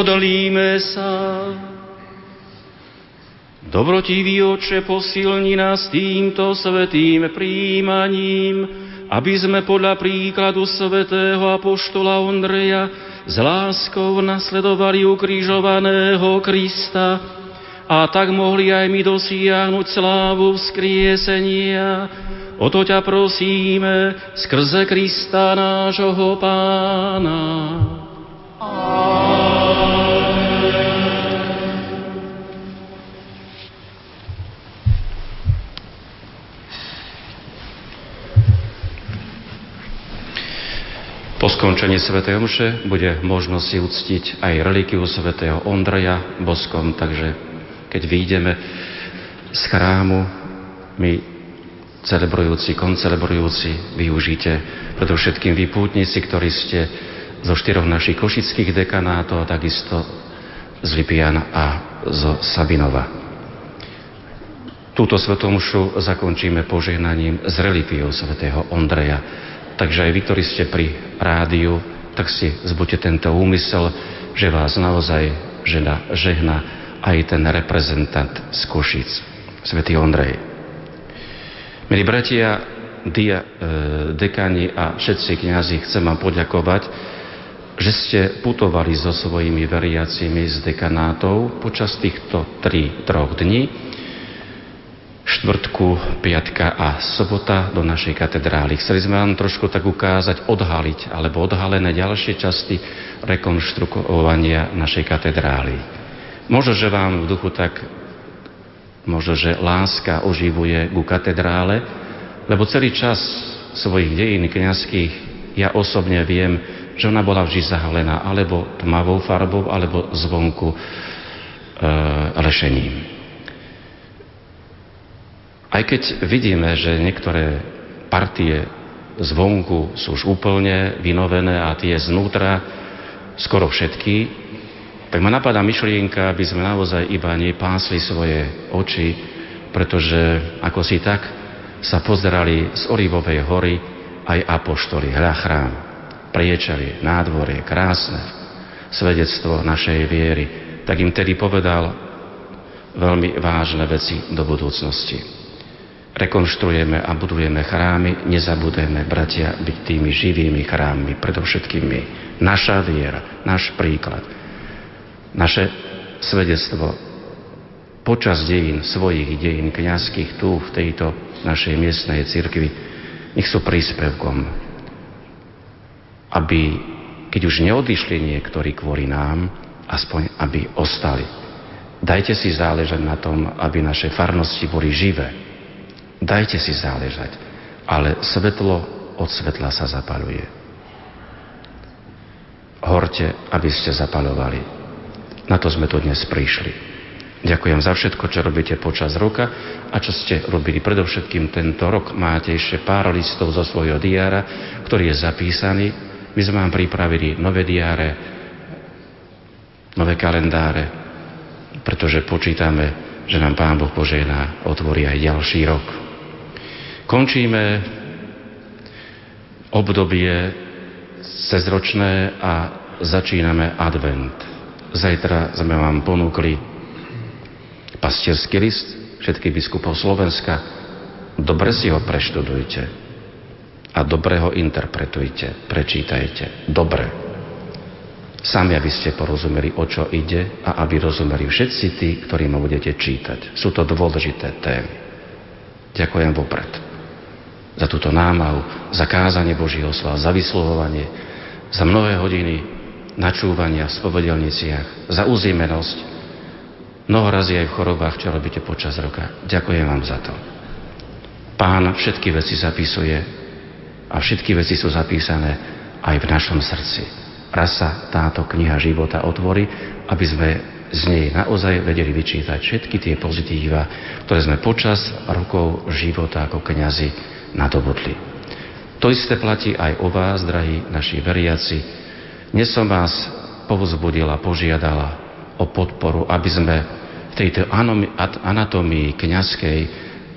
[SPEAKER 4] Modlíme sa. Dobrotivý oče, posilni nás týmto svetým príjmaním, aby sme podľa príkladu svätého apoštola Ondreja s láskou nasledovali ukrižovaného Krista a tak mohli aj my dosiahnuť slávu vzkriesenia. O to ťa prosíme skrze Krista nášho Pána.
[SPEAKER 3] Po skončení Sv. Omše bude možnosť si uctiť aj religiu svätého Ondreja boskom, takže keď vyjdeme z chrámu, my celebrujúci, koncelebrujúci, využite predovšetkým vy pútnici, ktorí ste zo štyroch našich košických dekanátov a takisto z Lipian a zo Sabinova. Túto svetomšu zakončíme požehnaním z religiou svätého Ondreja. Takže aj vy, ktorí ste pri rádiu, tak si zbuďte tento úmysel, že vás naozaj žena, žehna aj ten reprezentant z Košic, svätý Ondrej. Milí bratia, dia, e, dekani a všetci kňazi, chcem vám poďakovať, že ste putovali so svojimi veriacimi z dekanátov počas týchto tri, troch dní štvrtku, piatka a sobota do našej katedrály. Chceli sme vám trošku tak ukázať, odhaliť alebo odhalené ďalšie časti rekonštruovania našej katedrály. Možno, že vám v duchu tak, možno, že láska oživuje ku katedrále, lebo celý čas svojich dejín kniazských ja osobne viem, že ona bola vždy zahalená alebo tmavou farbou, alebo zvonku e, lešením. Aj keď vidíme, že niektoré partie zvonku sú už úplne vynovené a tie znútra skoro všetky, tak ma napadá myšlienka, aby sme naozaj iba nepásli svoje oči, pretože ako si tak sa pozerali z Olivovej hory aj apoštoli, hľa chrám, priečali, nádvorie, krásne svedectvo našej viery, tak im tedy povedal veľmi vážne veci do budúcnosti. Rekonštruujeme a budujeme chrámy, nezabudeme, bratia, byť tými živými chrámmi, predovšetkými naša viera, náš príklad, naše svedectvo počas dejín, svojich dejín kniazských tu, v tejto našej miestnej cirkvi, nech sú príspevkom, aby, keď už neodišli niektorí kvôli nám, aspoň aby ostali. Dajte si záležať na tom, aby naše farnosti boli živé, Dajte si záležať. Ale svetlo od svetla sa zapaluje. Horte, aby ste zapalovali. Na to sme tu dnes prišli. Ďakujem za všetko, čo robíte počas roka a čo ste robili predovšetkým tento rok. Máte ešte pár listov zo svojho diára, ktorý je zapísaný. My sme vám pripravili nové diáre, nové kalendáre, pretože počítame, že nám Pán Boh požehná, otvorí aj ďalší rok. Končíme obdobie cezročné a začíname advent. Zajtra sme vám ponúkli pastierský list všetkých biskupov Slovenska. Dobre si ho preštudujte a dobre ho interpretujte, prečítajte. Dobre. Sami, aby ste porozumeli, o čo ide a aby rozumeli všetci tí, ktorí ma budete čítať. Sú to dôležité témy. Ďakujem vopred za túto námahu, za kázanie Božieho slova, za vyslovovanie, za mnohé hodiny načúvania v spovedelniciach, za uzímenosť, mnoho razy aj v chorobách, čo robíte počas roka. Ďakujem vám za to. Pán všetky veci zapisuje a všetky veci sú zapísané aj v našom srdci. Raz sa táto kniha života otvorí, aby sme z nej naozaj vedeli vyčítať všetky tie pozitíva, ktoré sme počas rokov života ako kňazi nadobudli. To isté platí aj o vás, drahí naši veriaci. Dnes som vás povzbudila, požiadala o podporu, aby sme v tejto anatómii kňazskej,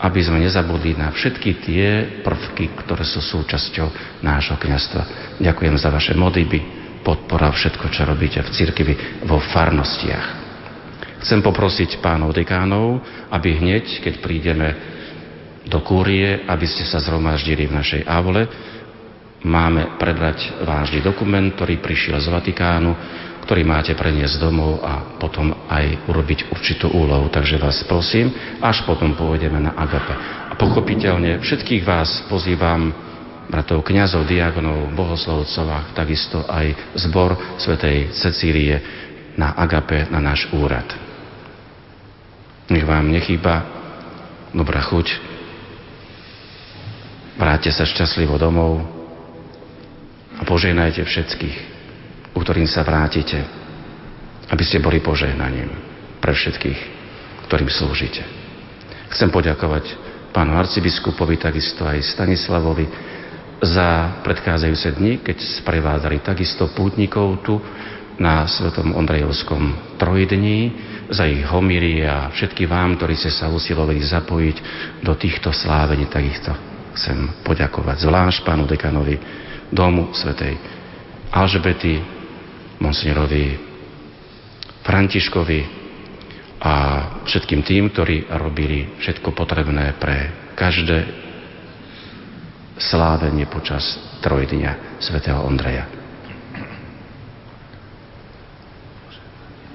[SPEAKER 3] aby sme nezabudli na všetky tie prvky, ktoré sú súčasťou nášho kňazstva. Ďakujem za vaše modlitby, podpora všetko, čo robíte v cirkvi vo farnostiach. Chcem poprosiť pánov dekánov, aby hneď, keď prídeme do kúrie, aby ste sa zhromaždili v našej aule. Máme prebrať vážny dokument, ktorý prišiel z Vatikánu, ktorý máte preniesť domov a potom aj urobiť určitú úlohu. Takže vás prosím, až potom pôjdeme na Agape. A pochopiteľne všetkých vás pozývam bratov kňazov, diagonov, bohoslovcov a takisto aj zbor svätej Cecílie na Agape, na náš úrad. Nech vám nechýba dobrá chuť. Vráťte sa šťastlivo domov a požehnajte všetkých, u ktorým sa vrátite, aby ste boli požehnaním pre všetkých, ktorým slúžite. Chcem poďakovať pánu arcibiskupovi, takisto aj Stanislavovi za predchádzajúce dni, keď sprevádzali takisto pútnikov tu na Svetom Ondrejovskom trojdní, za ich homíry a všetky vám, ktorí ste sa usilovali zapojiť do týchto slávení, takisto chcem poďakovať zvlášť pánu dekanovi domu Svetej Alžbety, monsignorovi Františkovi a všetkým tým, ktorí robili všetko potrebné pre každé slávenie počas trojdňa svätého Ondreja.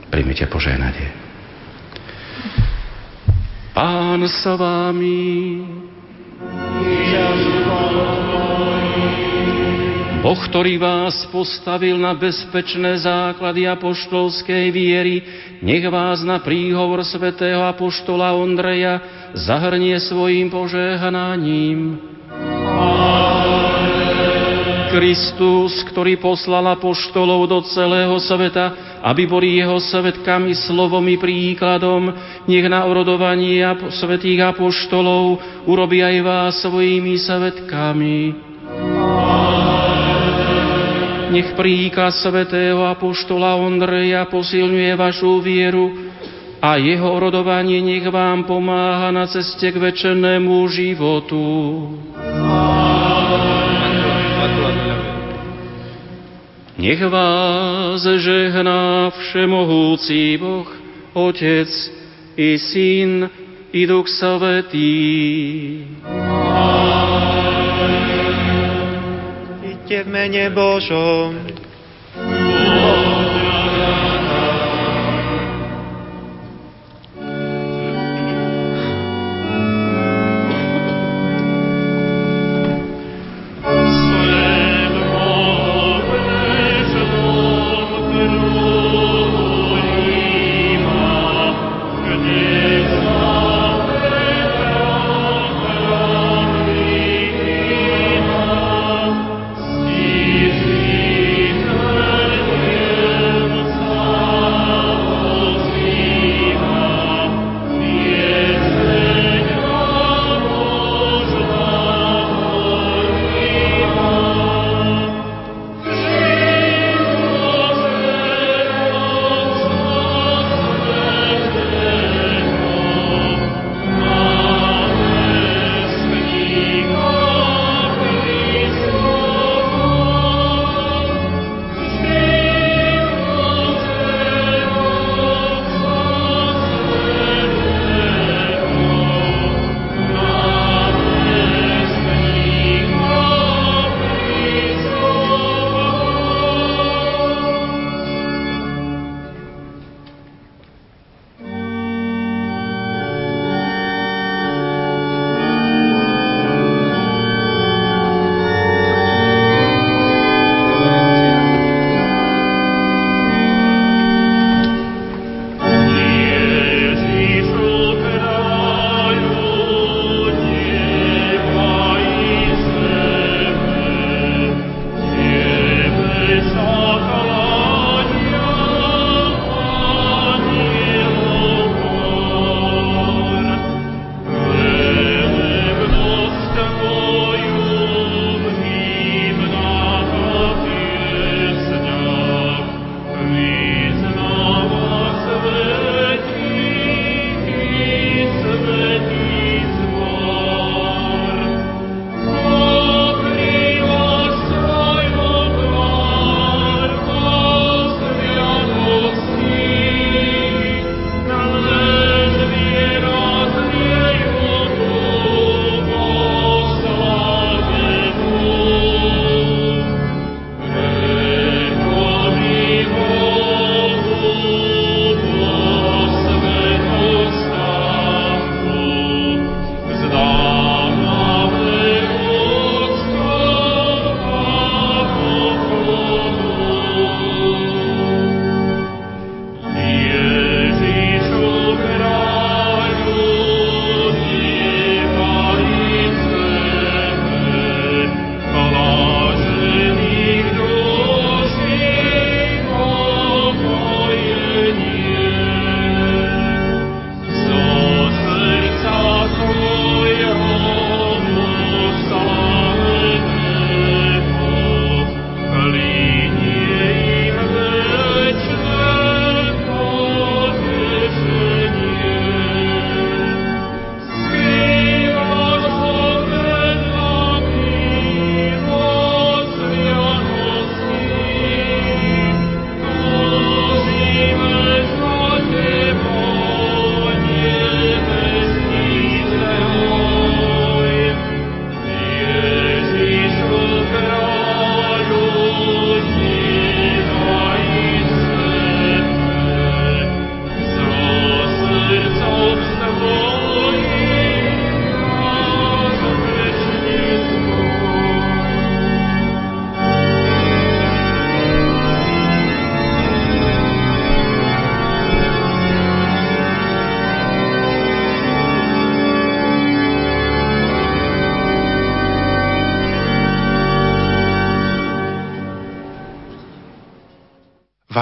[SPEAKER 3] Príjmite požehnanie. Pán sa vámi. Boh, ktorý vás postavil na bezpečné základy apoštolskej viery, nech vás na príhovor svätého apoštola Ondreja zahrnie svojim požehnaním. Kristus, ktorý poslal apoštolov do celého sveta, aby boli jeho svetkami slovom i príkladom, nech na orodovanie svetých apoštolov urobí aj vás svojimi svetkami. Nech príkaz svetého apoštola Ondreja posilňuje vašu vieru a jeho orodovanie nech vám pomáha na ceste k väčšenému životu. Nech vás žehná všemohúci Boh, Otec i Syn i Duch Svetý.
[SPEAKER 13] Iďte v mene Božom.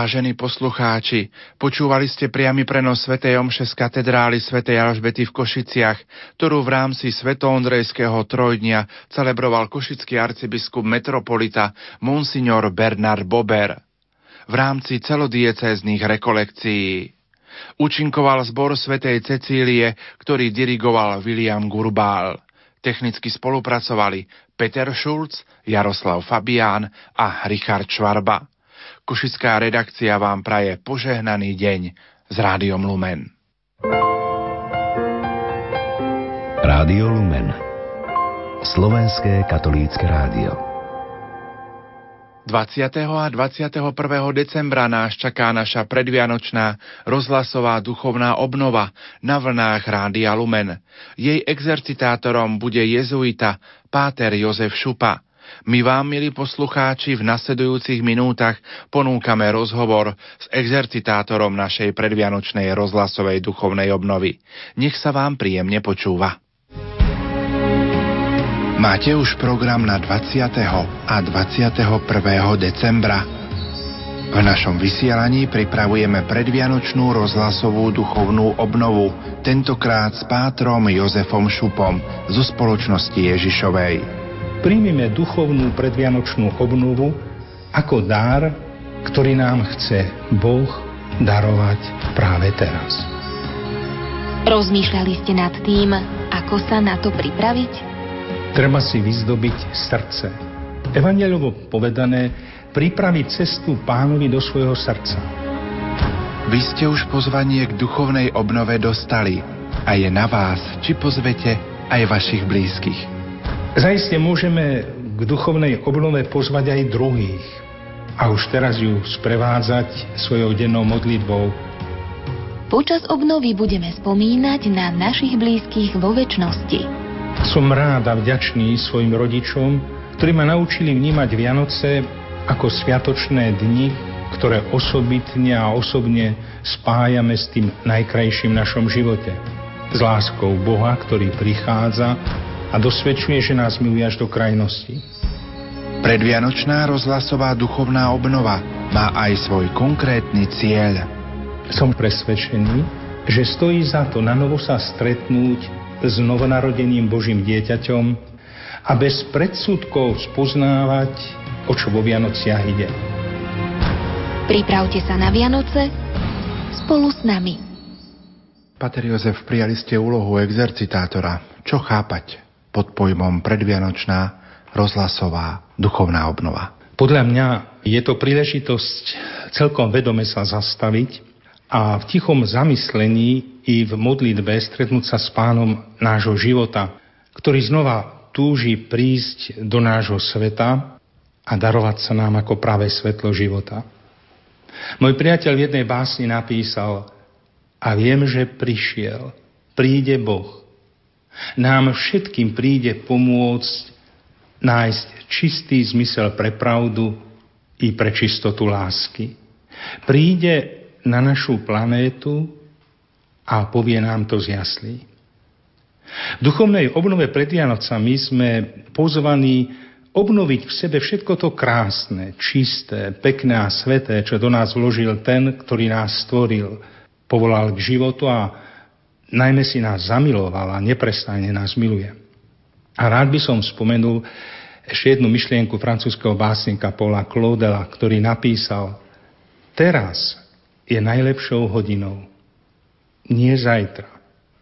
[SPEAKER 1] Vážení poslucháči, počúvali ste priamy prenos Sv. Omše z katedrály Sv. Alžbety v Košiciach, ktorú v rámci Svetoondrejského trojdnia celebroval košický arcibiskup metropolita Monsignor Bernard Bober v rámci celodiecéznych rekolekcií. Učinkoval zbor svätej Cecílie, ktorý dirigoval William Gurbál. Technicky spolupracovali Peter Schulz, Jaroslav Fabián a Richard Švarba. Košická redakcia vám praje požehnaný deň s Rádiom Lumen.
[SPEAKER 2] Rádio Lumen Slovenské katolícke rádio
[SPEAKER 1] 20. a 21. decembra nás čaká naša predvianočná rozhlasová duchovná obnova na vlnách Rádia Lumen. Jej exercitátorom bude jezuita Páter Jozef Šupa. My vám, milí poslucháči, v nasledujúcich minútach ponúkame rozhovor s exercitátorom našej predvianočnej rozhlasovej duchovnej obnovy. Nech sa vám príjemne počúva. Máte už program na 20. a 21. decembra. V našom vysielaní pripravujeme predvianočnú rozhlasovú duchovnú obnovu, tentokrát s pátrom Jozefom Šupom zo spoločnosti Ježišovej
[SPEAKER 14] príjmime duchovnú predvianočnú obnovu ako dar, ktorý nám chce Boh darovať práve teraz.
[SPEAKER 15] Rozmýšľali ste nad tým, ako sa na to pripraviť?
[SPEAKER 14] Treba si vyzdobiť srdce. Evangelovo povedané, pripraviť cestu pánovi do svojho srdca.
[SPEAKER 1] Vy ste už pozvanie k duchovnej obnove dostali a je na vás, či pozvete aj vašich blízkych.
[SPEAKER 14] Zajiste môžeme k duchovnej obnove pozvať aj druhých a už teraz ju sprevádzať svojou dennou modlitbou.
[SPEAKER 15] Počas obnovy budeme spomínať na našich blízkych vo väčšnosti.
[SPEAKER 14] Som rád a vďačný svojim rodičom, ktorí ma naučili vnímať Vianoce ako sviatočné dni, ktoré osobitne a osobne spájame s tým najkrajším našom živote. S láskou Boha, ktorý prichádza a dosvedčuje, že nás miluje až do krajnosti.
[SPEAKER 1] Predvianočná rozhlasová duchovná obnova má aj svoj konkrétny cieľ.
[SPEAKER 14] Som presvedčený, že stojí za to na novo sa stretnúť s novonarodeným Božím dieťaťom a bez predsudkov spoznávať, o čo vo Vianociach ide.
[SPEAKER 15] Pripravte sa na Vianoce spolu s nami.
[SPEAKER 1] Pater Jozef, prijali ste úlohu exercitátora. Čo chápať? Pod pojmom predvianočná rozhlasová duchovná obnova?
[SPEAKER 14] Podľa mňa je to príležitosť celkom vedome sa zastaviť a v tichom zamyslení i v modlitbe stretnúť sa s pánom nášho života, ktorý znova túži prísť do nášho sveta a darovať sa nám ako práve svetlo života. Môj priateľ v jednej básni napísal a viem, že prišiel, príde Boh, nám všetkým príde pomôcť nájsť čistý zmysel pre pravdu i pre čistotu lásky. Príde na našu planétu a povie nám to z jaslí. V duchovnej obnove pred Vianocami sme pozvaní obnoviť v sebe všetko to krásne, čisté, pekné a sveté, čo do nás vložil ten, ktorý nás stvoril, povolal k životu a najmä si nás zamiloval a neprestajne nás miluje. A rád by som spomenul ešte jednu myšlienku francúzského básnika Paula Claudela, ktorý napísal Teraz je najlepšou hodinou. Nie zajtra,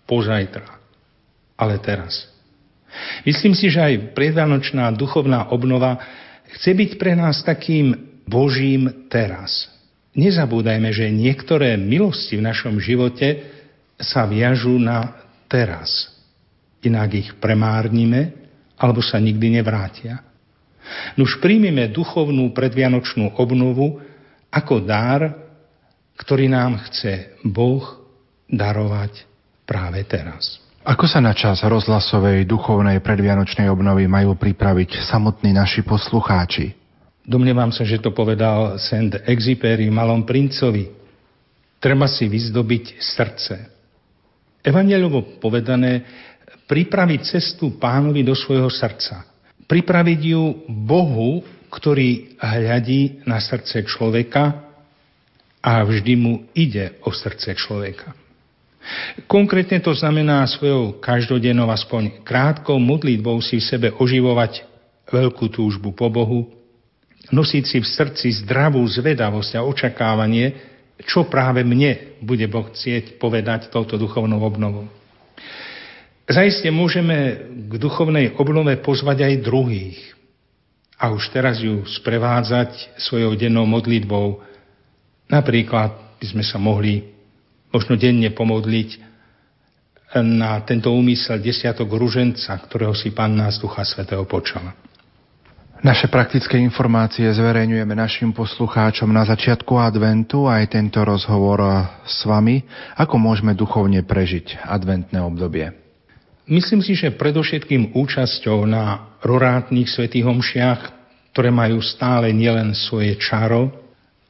[SPEAKER 14] pozajtra, ale teraz. Myslím si, že aj predvianočná duchovná obnova chce byť pre nás takým Božím teraz. Nezabúdajme, že niektoré milosti v našom živote sa viažú na teraz. Inak ich premárnime, alebo sa nikdy nevrátia. Nuž príjmime duchovnú predvianočnú obnovu ako dar, ktorý nám chce Boh darovať práve teraz.
[SPEAKER 1] Ako sa na čas rozhlasovej duchovnej predvianočnej obnovy majú pripraviť samotní naši poslucháči?
[SPEAKER 14] Domnievam sa, že to povedal Saint Exupéry Malom princovi. Treba si vyzdobiť srdce. Evangelovo povedané, pripraviť cestu pánovi do svojho srdca. Pripraviť ju Bohu, ktorý hľadí na srdce človeka a vždy mu ide o srdce človeka. Konkrétne to znamená svojou každodennou aspoň krátkou modlitbou si sebe oživovať veľkú túžbu po Bohu, nosiť si v srdci zdravú zvedavosť a očakávanie, čo práve mne bude Boh chcieť povedať touto duchovnou obnovou. Zajiste môžeme k duchovnej obnove pozvať aj druhých a už teraz ju sprevádzať svojou dennou modlitbou, Napríklad by sme sa mohli možno denne pomodliť na tento úmysel desiatok ruženca, ktorého si Pán nás Ducha Svetého počala.
[SPEAKER 1] Naše praktické informácie zverejňujeme našim poslucháčom na začiatku adventu aj tento rozhovor s vami, ako môžeme duchovne prežiť adventné obdobie.
[SPEAKER 14] Myslím si, že predovšetkým účasťou na rorátnych svetých homšiach, ktoré majú stále nielen svoje čaro,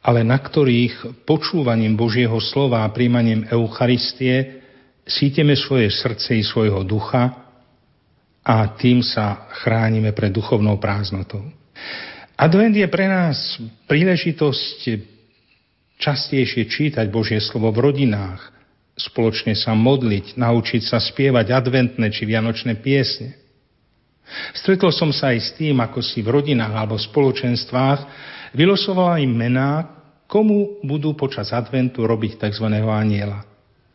[SPEAKER 14] ale na ktorých počúvaním Božieho slova a príjmaním Eucharistie síteme svoje srdce i svojho ducha a tým sa chránime pred duchovnou prázdnotou. Advent je pre nás príležitosť častejšie čítať Božie slovo v rodinách, spoločne sa modliť, naučiť sa spievať adventné či vianočné piesne. Stretol som sa aj s tým, ako si v rodinách alebo spoločenstvách vylosovala im mená, komu budú počas adventu robiť tzv. aniela.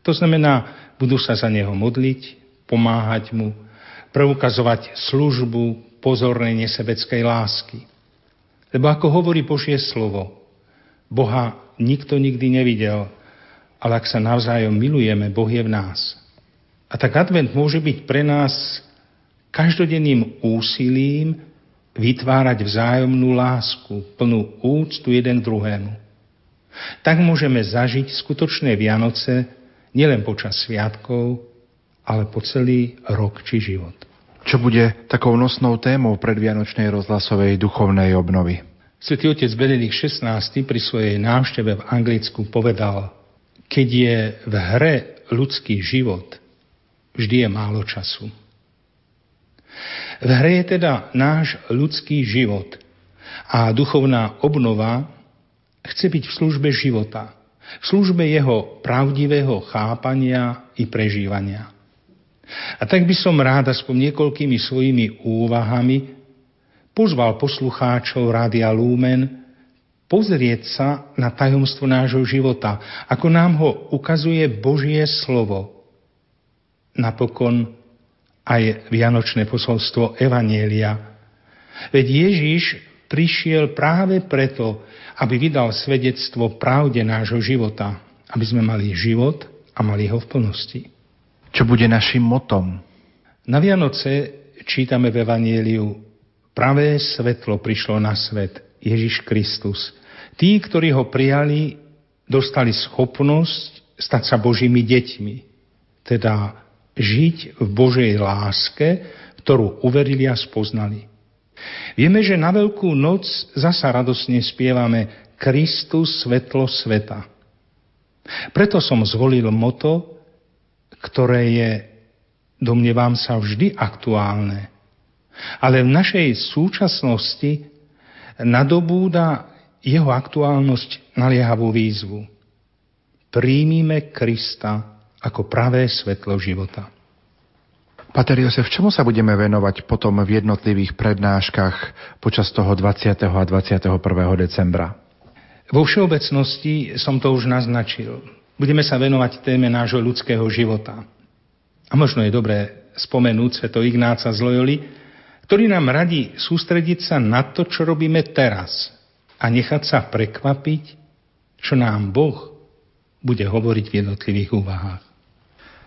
[SPEAKER 14] To znamená, budú sa za neho modliť, pomáhať mu, preukazovať službu pozornej nesebeckej lásky. Lebo ako hovorí Božie slovo, Boha nikto nikdy nevidel, ale ak sa navzájom milujeme, Boh je v nás. A tak advent môže byť pre nás každodenným úsilím vytvárať vzájomnú lásku, plnú úctu jeden druhému. Tak môžeme zažiť skutočné Vianoce nielen počas sviatkov, ale po celý rok či život.
[SPEAKER 1] Čo bude takou nosnou témou predvianočnej rozhlasovej duchovnej obnovy?
[SPEAKER 14] Svetý otec Benedikt XVI pri svojej návšteve v Anglicku povedal, keď je v hre ľudský život, vždy je málo času. V hre je teda náš ľudský život a duchovná obnova chce byť v službe života, v službe jeho pravdivého chápania i prežívania. A tak by som rád aspoň niekoľkými svojimi úvahami pozval poslucháčov Rádia Lumen pozrieť sa na tajomstvo nášho života, ako nám ho ukazuje Božie slovo. Napokon aj vianočné posolstvo Evanielia. Veď Ježiš prišiel práve preto, aby vydal svedectvo pravde nášho života, aby sme mali život a mali ho v plnosti.
[SPEAKER 1] Čo bude našim motom?
[SPEAKER 14] Na Vianoce čítame v Evanieliu Pravé svetlo prišlo na svet, Ježiš Kristus. Tí, ktorí ho prijali, dostali schopnosť stať sa Božími deťmi, teda žiť v Božej láske, ktorú uverili a spoznali. Vieme, že na Veľkú noc zasa radosne spievame Kristus svetlo sveta. Preto som zvolil moto, ktoré je, domnievam sa, vždy aktuálne. Ale v našej súčasnosti nadobúda jeho aktuálnosť naliehavú výzvu. Príjmime Krista ako pravé svetlo života.
[SPEAKER 1] Pater Josef, čomu sa budeme venovať potom v jednotlivých prednáškach počas toho 20. a 21. decembra?
[SPEAKER 14] Vo všeobecnosti som to už naznačil. Budeme sa venovať téme nášho ľudského života. A možno je dobré spomenúť sveto Ignáca z Loyoli, ktorý nám radí sústrediť sa na to, čo robíme teraz a nechať sa prekvapiť, čo nám Boh bude hovoriť v jednotlivých úvahách.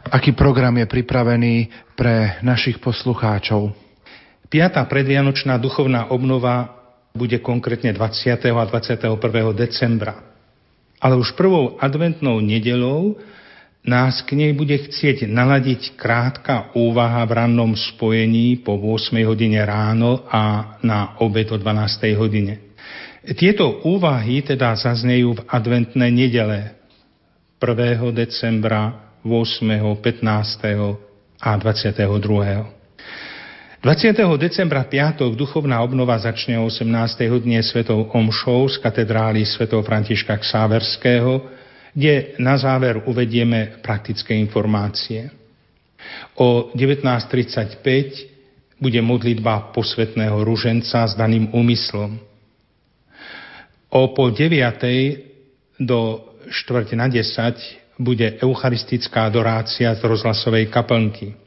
[SPEAKER 1] Aký program je pripravený pre našich poslucháčov?
[SPEAKER 14] Piatá predvianočná duchovná obnova bude konkrétne 20. a 21. decembra. Ale už prvou adventnou nedelou nás k nej bude chcieť naladiť krátka úvaha v rannom spojení po 8 hodine ráno a na obed o 12 hodine. Tieto úvahy teda zaznejú v adventné nedele 1. decembra, 8., 15. a 22. 20. decembra piatok duchovná obnova začne o 18. dne svetou omšou z katedrály svätého Františka Ksáverského, kde na záver uvedieme praktické informácie. O 19.35 bude modlitba posvetného ruženca s daným úmyslom. O pol deviatej do štvrť na desať bude eucharistická adorácia z rozhlasovej kaplnky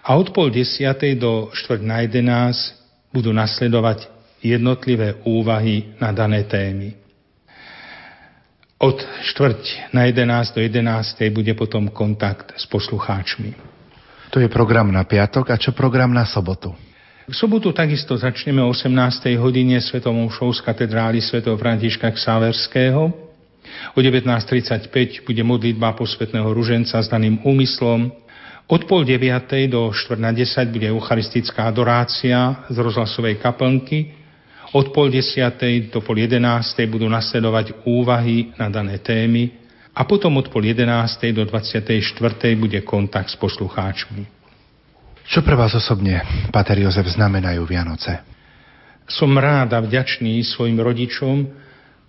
[SPEAKER 14] a od pol desiatej do štvrť na jedenás budú nasledovať jednotlivé úvahy na dané témy. Od štvrť na 11 do 11 bude potom kontakt s poslucháčmi.
[SPEAKER 1] To je program na piatok a čo program na sobotu?
[SPEAKER 14] V sobotu takisto začneme o 18. hodine Svetom omšou z katedrály Sv. Františka Ksáverského. O 19.35 bude modlitba posvetného ruženca s daným úmyslom od pol deviatej do štvrt na desať bude eucharistická adorácia z rozhlasovej kaplnky. Od pol desiatej do pol jedenástej budú nasledovať úvahy na dané témy a potom od pol jedenástej do 24. bude kontakt s poslucháčmi.
[SPEAKER 1] Čo pre vás osobne, Pater Jozef, znamenajú Vianoce?
[SPEAKER 14] Som rád a vďačný svojim rodičom,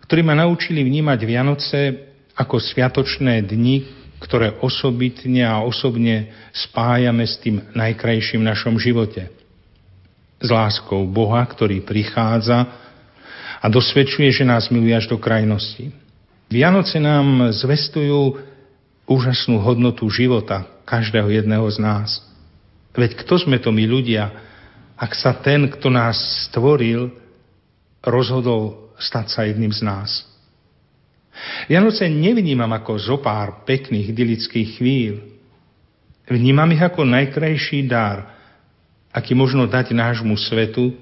[SPEAKER 14] ktorí ma naučili vnímať Vianoce ako sviatočné dni, ktoré osobitne a osobne spájame s tým najkrajším v našom živote. S láskou Boha, ktorý prichádza a dosvedčuje, že nás miluje až do krajnosti. Vianoce nám zvestujú úžasnú hodnotu života každého jedného z nás. Veď kto sme to my ľudia, ak sa ten, kto nás stvoril, rozhodol stať sa jedným z nás. Vianoce nevnímam ako zopár pekných idylických chvíľ. Vnímam ich ako najkrajší dar, aký možno dať nášmu svetu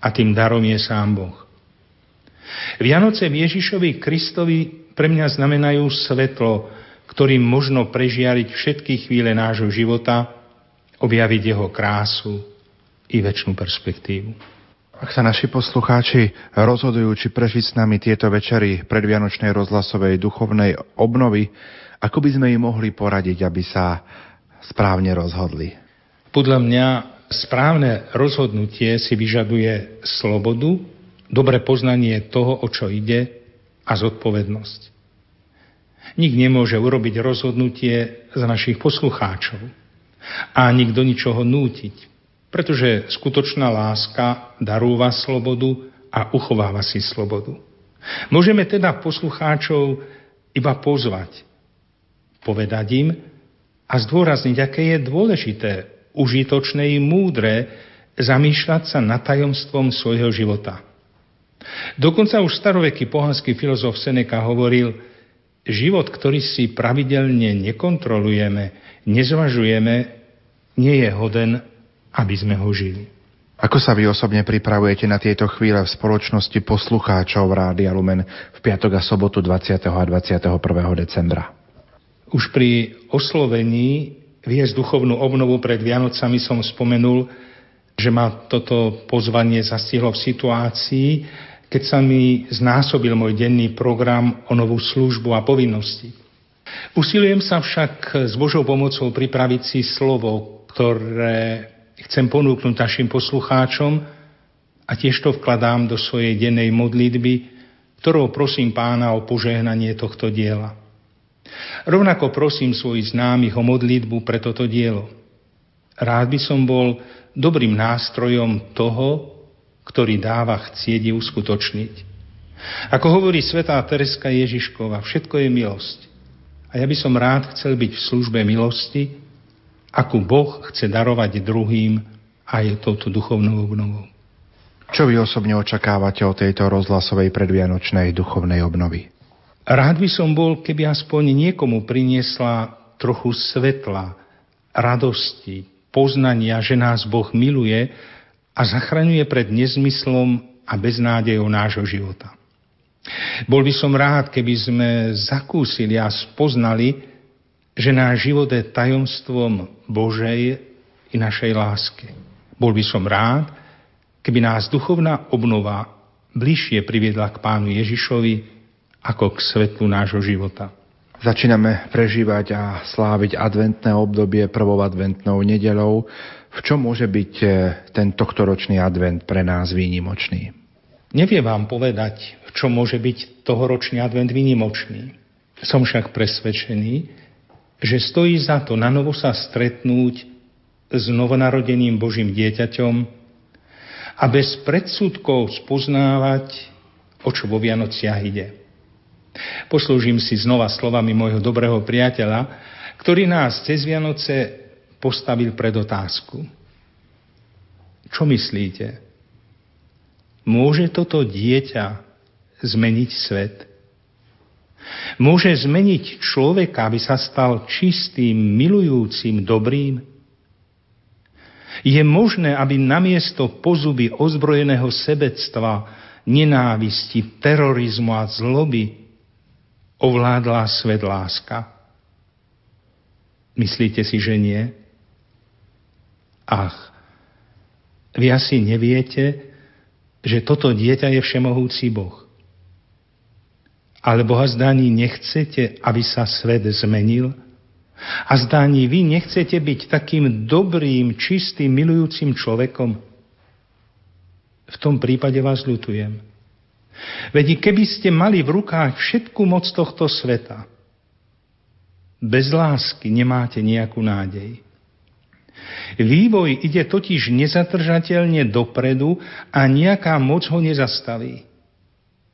[SPEAKER 14] a tým darom je sám Boh. Vianoce v Ježišovi Kristovi pre mňa znamenajú svetlo, ktorým možno prežiariť všetky chvíle nášho života, objaviť jeho krásu i väčšinu perspektívu.
[SPEAKER 1] Ak sa naši poslucháči rozhodujú, či prežiť s nami tieto večery predvianočnej rozhlasovej duchovnej obnovy, ako by sme im mohli poradiť, aby sa správne rozhodli?
[SPEAKER 14] Podľa mňa správne rozhodnutie si vyžaduje slobodu, dobre poznanie toho, o čo ide a zodpovednosť. Nik nemôže urobiť rozhodnutie za našich poslucháčov a nikto ničoho nútiť pretože skutočná láska darúva slobodu a uchováva si slobodu. Môžeme teda poslucháčov iba pozvať, povedať im a zdôrazniť, aké je dôležité, užitočné i múdre zamýšľať sa nad tajomstvom svojho života. Dokonca už staroveký pohanský filozof Seneca hovoril, život, ktorý si pravidelne nekontrolujeme, nezvažujeme, nie je hoden aby sme ho žili.
[SPEAKER 1] Ako sa vy osobne pripravujete na tieto chvíle v spoločnosti poslucháčov Rádia Lumen v piatok a sobotu 20. a 21. decembra?
[SPEAKER 14] Už pri oslovení viesť duchovnú obnovu pred Vianocami som spomenul, že ma toto pozvanie zastihlo v situácii, keď sa mi znásobil môj denný program o novú službu a povinnosti. Usilujem sa však s Božou pomocou pripraviť si slovo, ktoré chcem ponúknuť našim poslucháčom a tiež to vkladám do svojej dennej modlitby, ktorou prosím pána o požehnanie tohto diela. Rovnako prosím svojich známych o modlitbu pre toto dielo. Rád by som bol dobrým nástrojom toho, ktorý dáva chcieť uskutočniť. Ako hovorí svetá Tereska Ježiškova, všetko je milosť. A ja by som rád chcel byť v službe milosti, akú Boh chce darovať druhým aj touto duchovnou obnovou.
[SPEAKER 1] Čo vy osobne očakávate o tejto rozhlasovej predvianočnej duchovnej obnovy?
[SPEAKER 14] Rád by som bol, keby aspoň niekomu priniesla trochu svetla, radosti, poznania, že nás Boh miluje a zachraňuje pred nezmyslom a beznádejou nášho života. Bol by som rád, keby sme zakúsili a spoznali, že náš život je tajomstvom Božej i našej lásky. Bol by som rád, keby nás duchovná obnova bližšie priviedla k Pánu Ježišovi ako k svetlu nášho života.
[SPEAKER 1] Začíname prežívať a sláviť adventné obdobie prvou adventnou nedelou. V čom môže byť e, ten tohtoročný advent pre nás výnimočný?
[SPEAKER 14] Neviem vám povedať, v čom môže byť tohoročný advent výnimočný. Som však presvedčený, že stojí za to na novo sa stretnúť s novonarodeným Božím dieťaťom a bez predsudkov spoznávať, o čo vo Vianociach ide. Poslúžim si znova slovami môjho dobrého priateľa, ktorý nás cez Vianoce postavil pred otázku. Čo myslíte? Môže toto dieťa zmeniť svet? Môže zmeniť človeka, aby sa stal čistým, milujúcim, dobrým? Je možné, aby namiesto pozuby ozbrojeného sebectva, nenávisti, terorizmu a zloby ovládla svet láska? Myslíte si, že nie? Ach, vy asi neviete, že toto dieťa je všemohúci Boh. Alebo zdaní nechcete, aby sa svet zmenil? A zdaní vy nechcete byť takým dobrým, čistým, milujúcim človekom? V tom prípade vás ľutujem. Veď keby ste mali v rukách všetku moc tohto sveta, bez lásky nemáte nejakú nádej. Vývoj ide totiž nezatržateľne dopredu a nejaká moc ho nezastaví.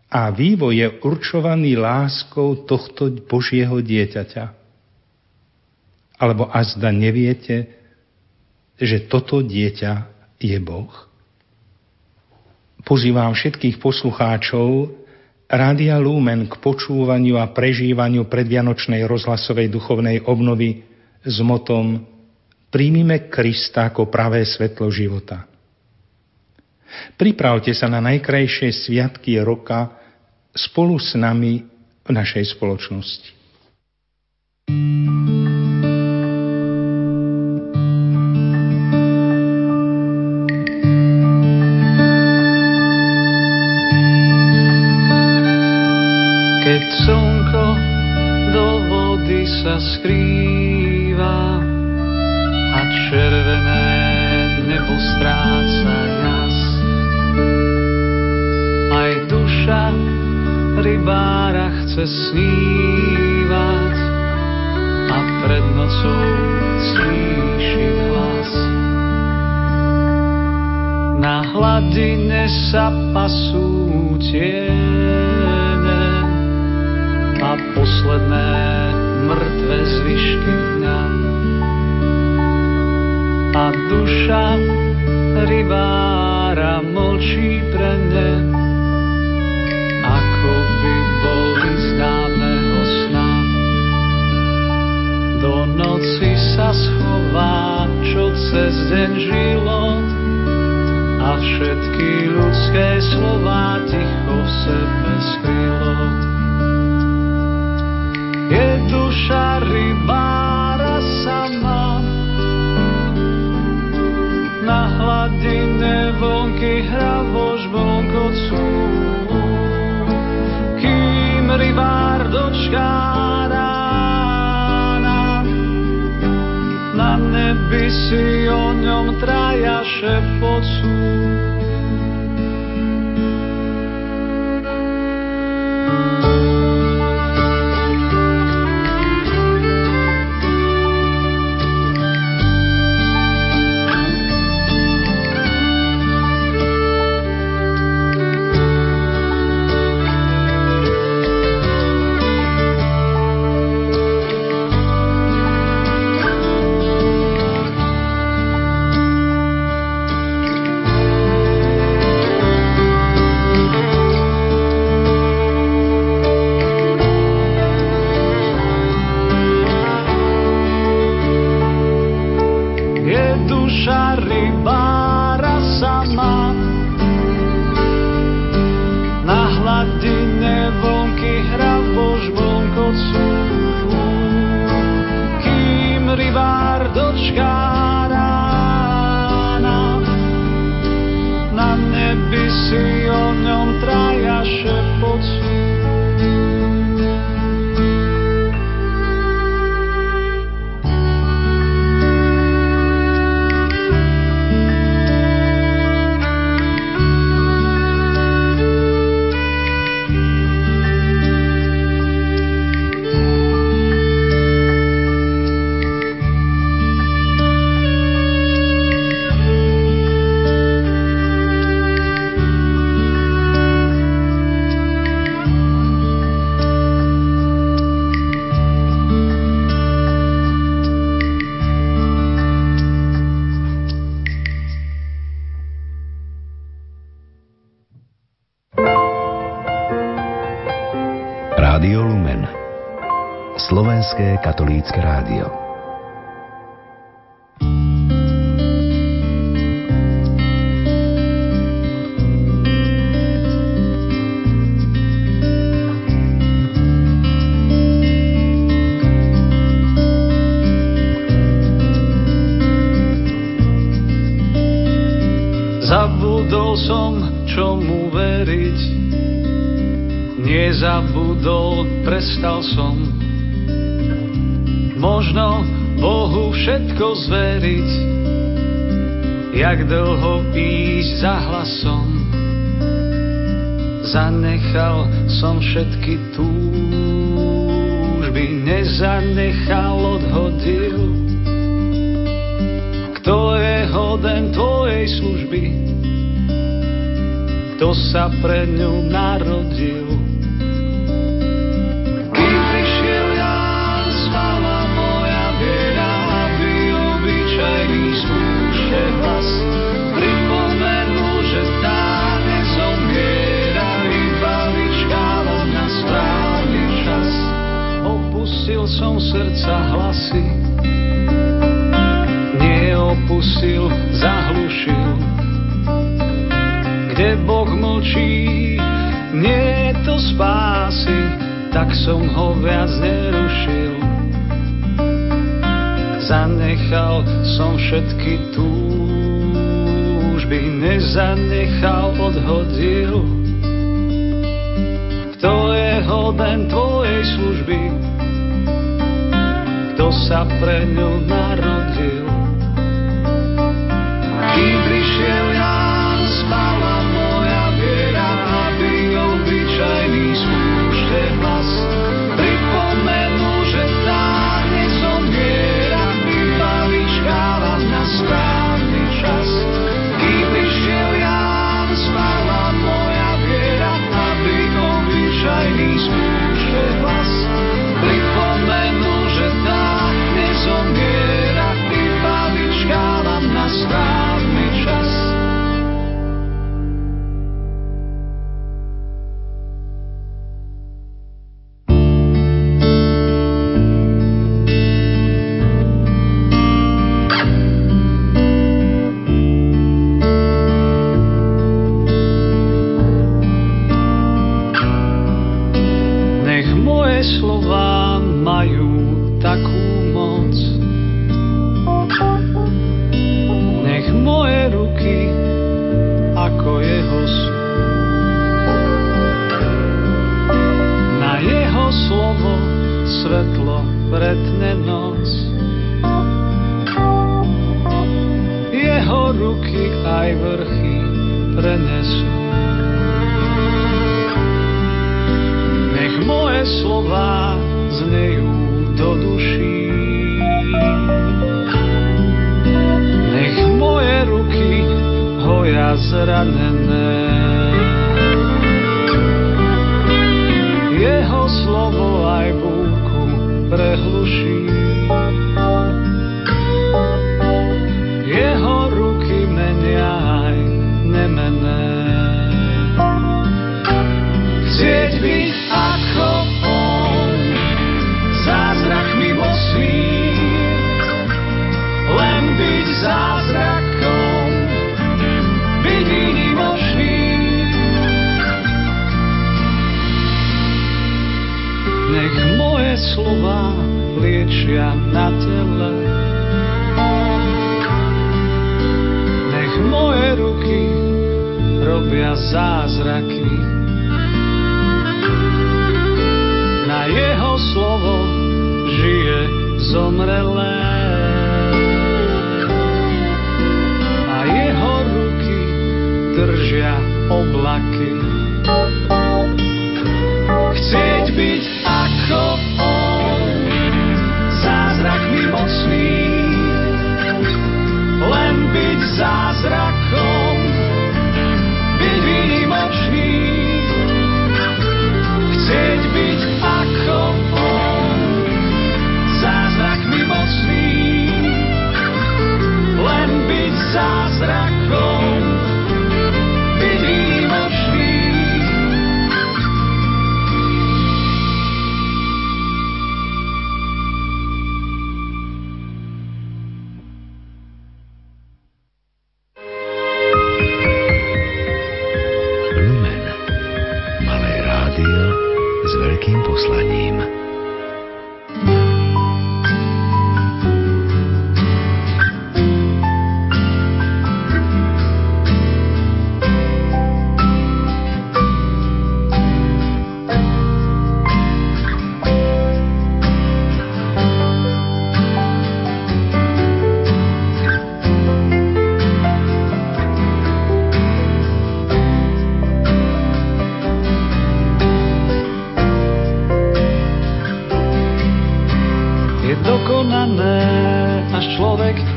[SPEAKER 14] A vývoj je určovaný láskou tohto Božieho dieťaťa. Alebo azda neviete, že toto dieťa je Boh? Pozývam všetkých poslucháčov Rádia Lumen k počúvaniu a prežívaniu predvianočnej rozhlasovej duchovnej obnovy s motom Príjmime Krista ako pravé svetlo života. Pripravte sa na najkrajšie sviatky roka spolu s nami v našej spoločnosti. you
[SPEAKER 16] slnko do vody sa skrýva a červené nebo stráca duša rybára chce snívať a pred nocou slíšiť hlas. Na hladine sa pasú tie a posledné mŕtve zvyšky dňa. A duša rybára mlčí pre ne, ako by sna. Do noci sa schová, čo a všetky ľudské slova ticho v sebe je duša rybára sama. Na hladine vonky hra rybár dočká rána. Na nebi si o ňom traja šepocú.
[SPEAKER 17] Katolícke rádio.
[SPEAKER 16] Za hlasom. Zanechal som všetky túžby, nezanechal, odhodil. Kto je hoden tvojej služby? Kto sa pre ňu narodil? Srdca hlasy, neopusil, zahlušil. Kde Boh mlčí, nie to spásy, tak som ho viac nerušil. Zanechal som všetky túžby, nezanechal, odhodil. Kto je hoden tvojej služby, kto sa pre ňu narodil. Kým prišiel Ján, spala moja viera, aby obyčajný spúšte hlas. Pripomenul, že tá nezomiera, iba vyčkáva na správny čas. Kým prišiel Ján, spala moja viera, aby obyčajný spúšte hlas.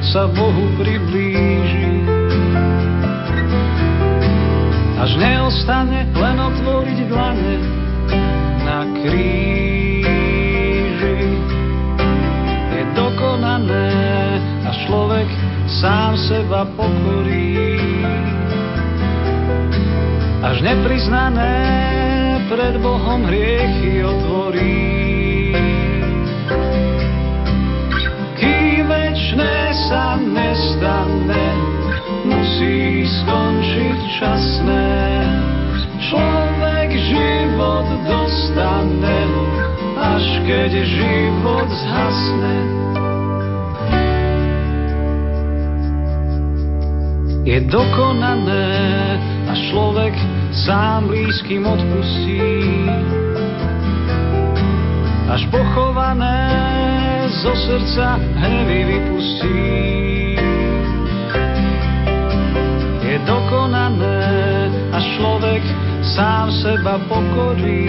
[SPEAKER 16] Sa Bohu priblíži. Až neostane len otvoriť dlane na kríži. Je dokonané, až človek sám seba pokorí. Až nepriznané pred Bohom hriechy otvorí. Musí skončiť časné. Človek život dostane, až keď život zhasne. Je dokonané, a človek sám blízkym odpustí. Až pochované zo srdca hnevy vypustí. Dokonané a človek sám seba pokorí.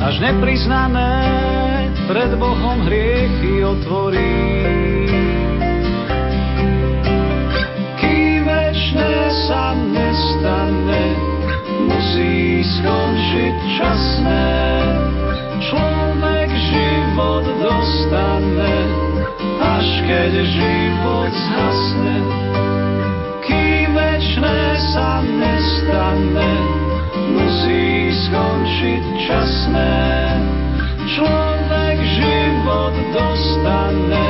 [SPEAKER 16] Až nepriznané pred Bohom hriechy otvorí. Kým večné sa nestane, musí skončiť časné. Človek život dostane, až keď život zhasne. Nestane, musí skončiť časné. Človek život dostane,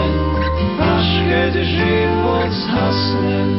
[SPEAKER 16] až keď život zhasne.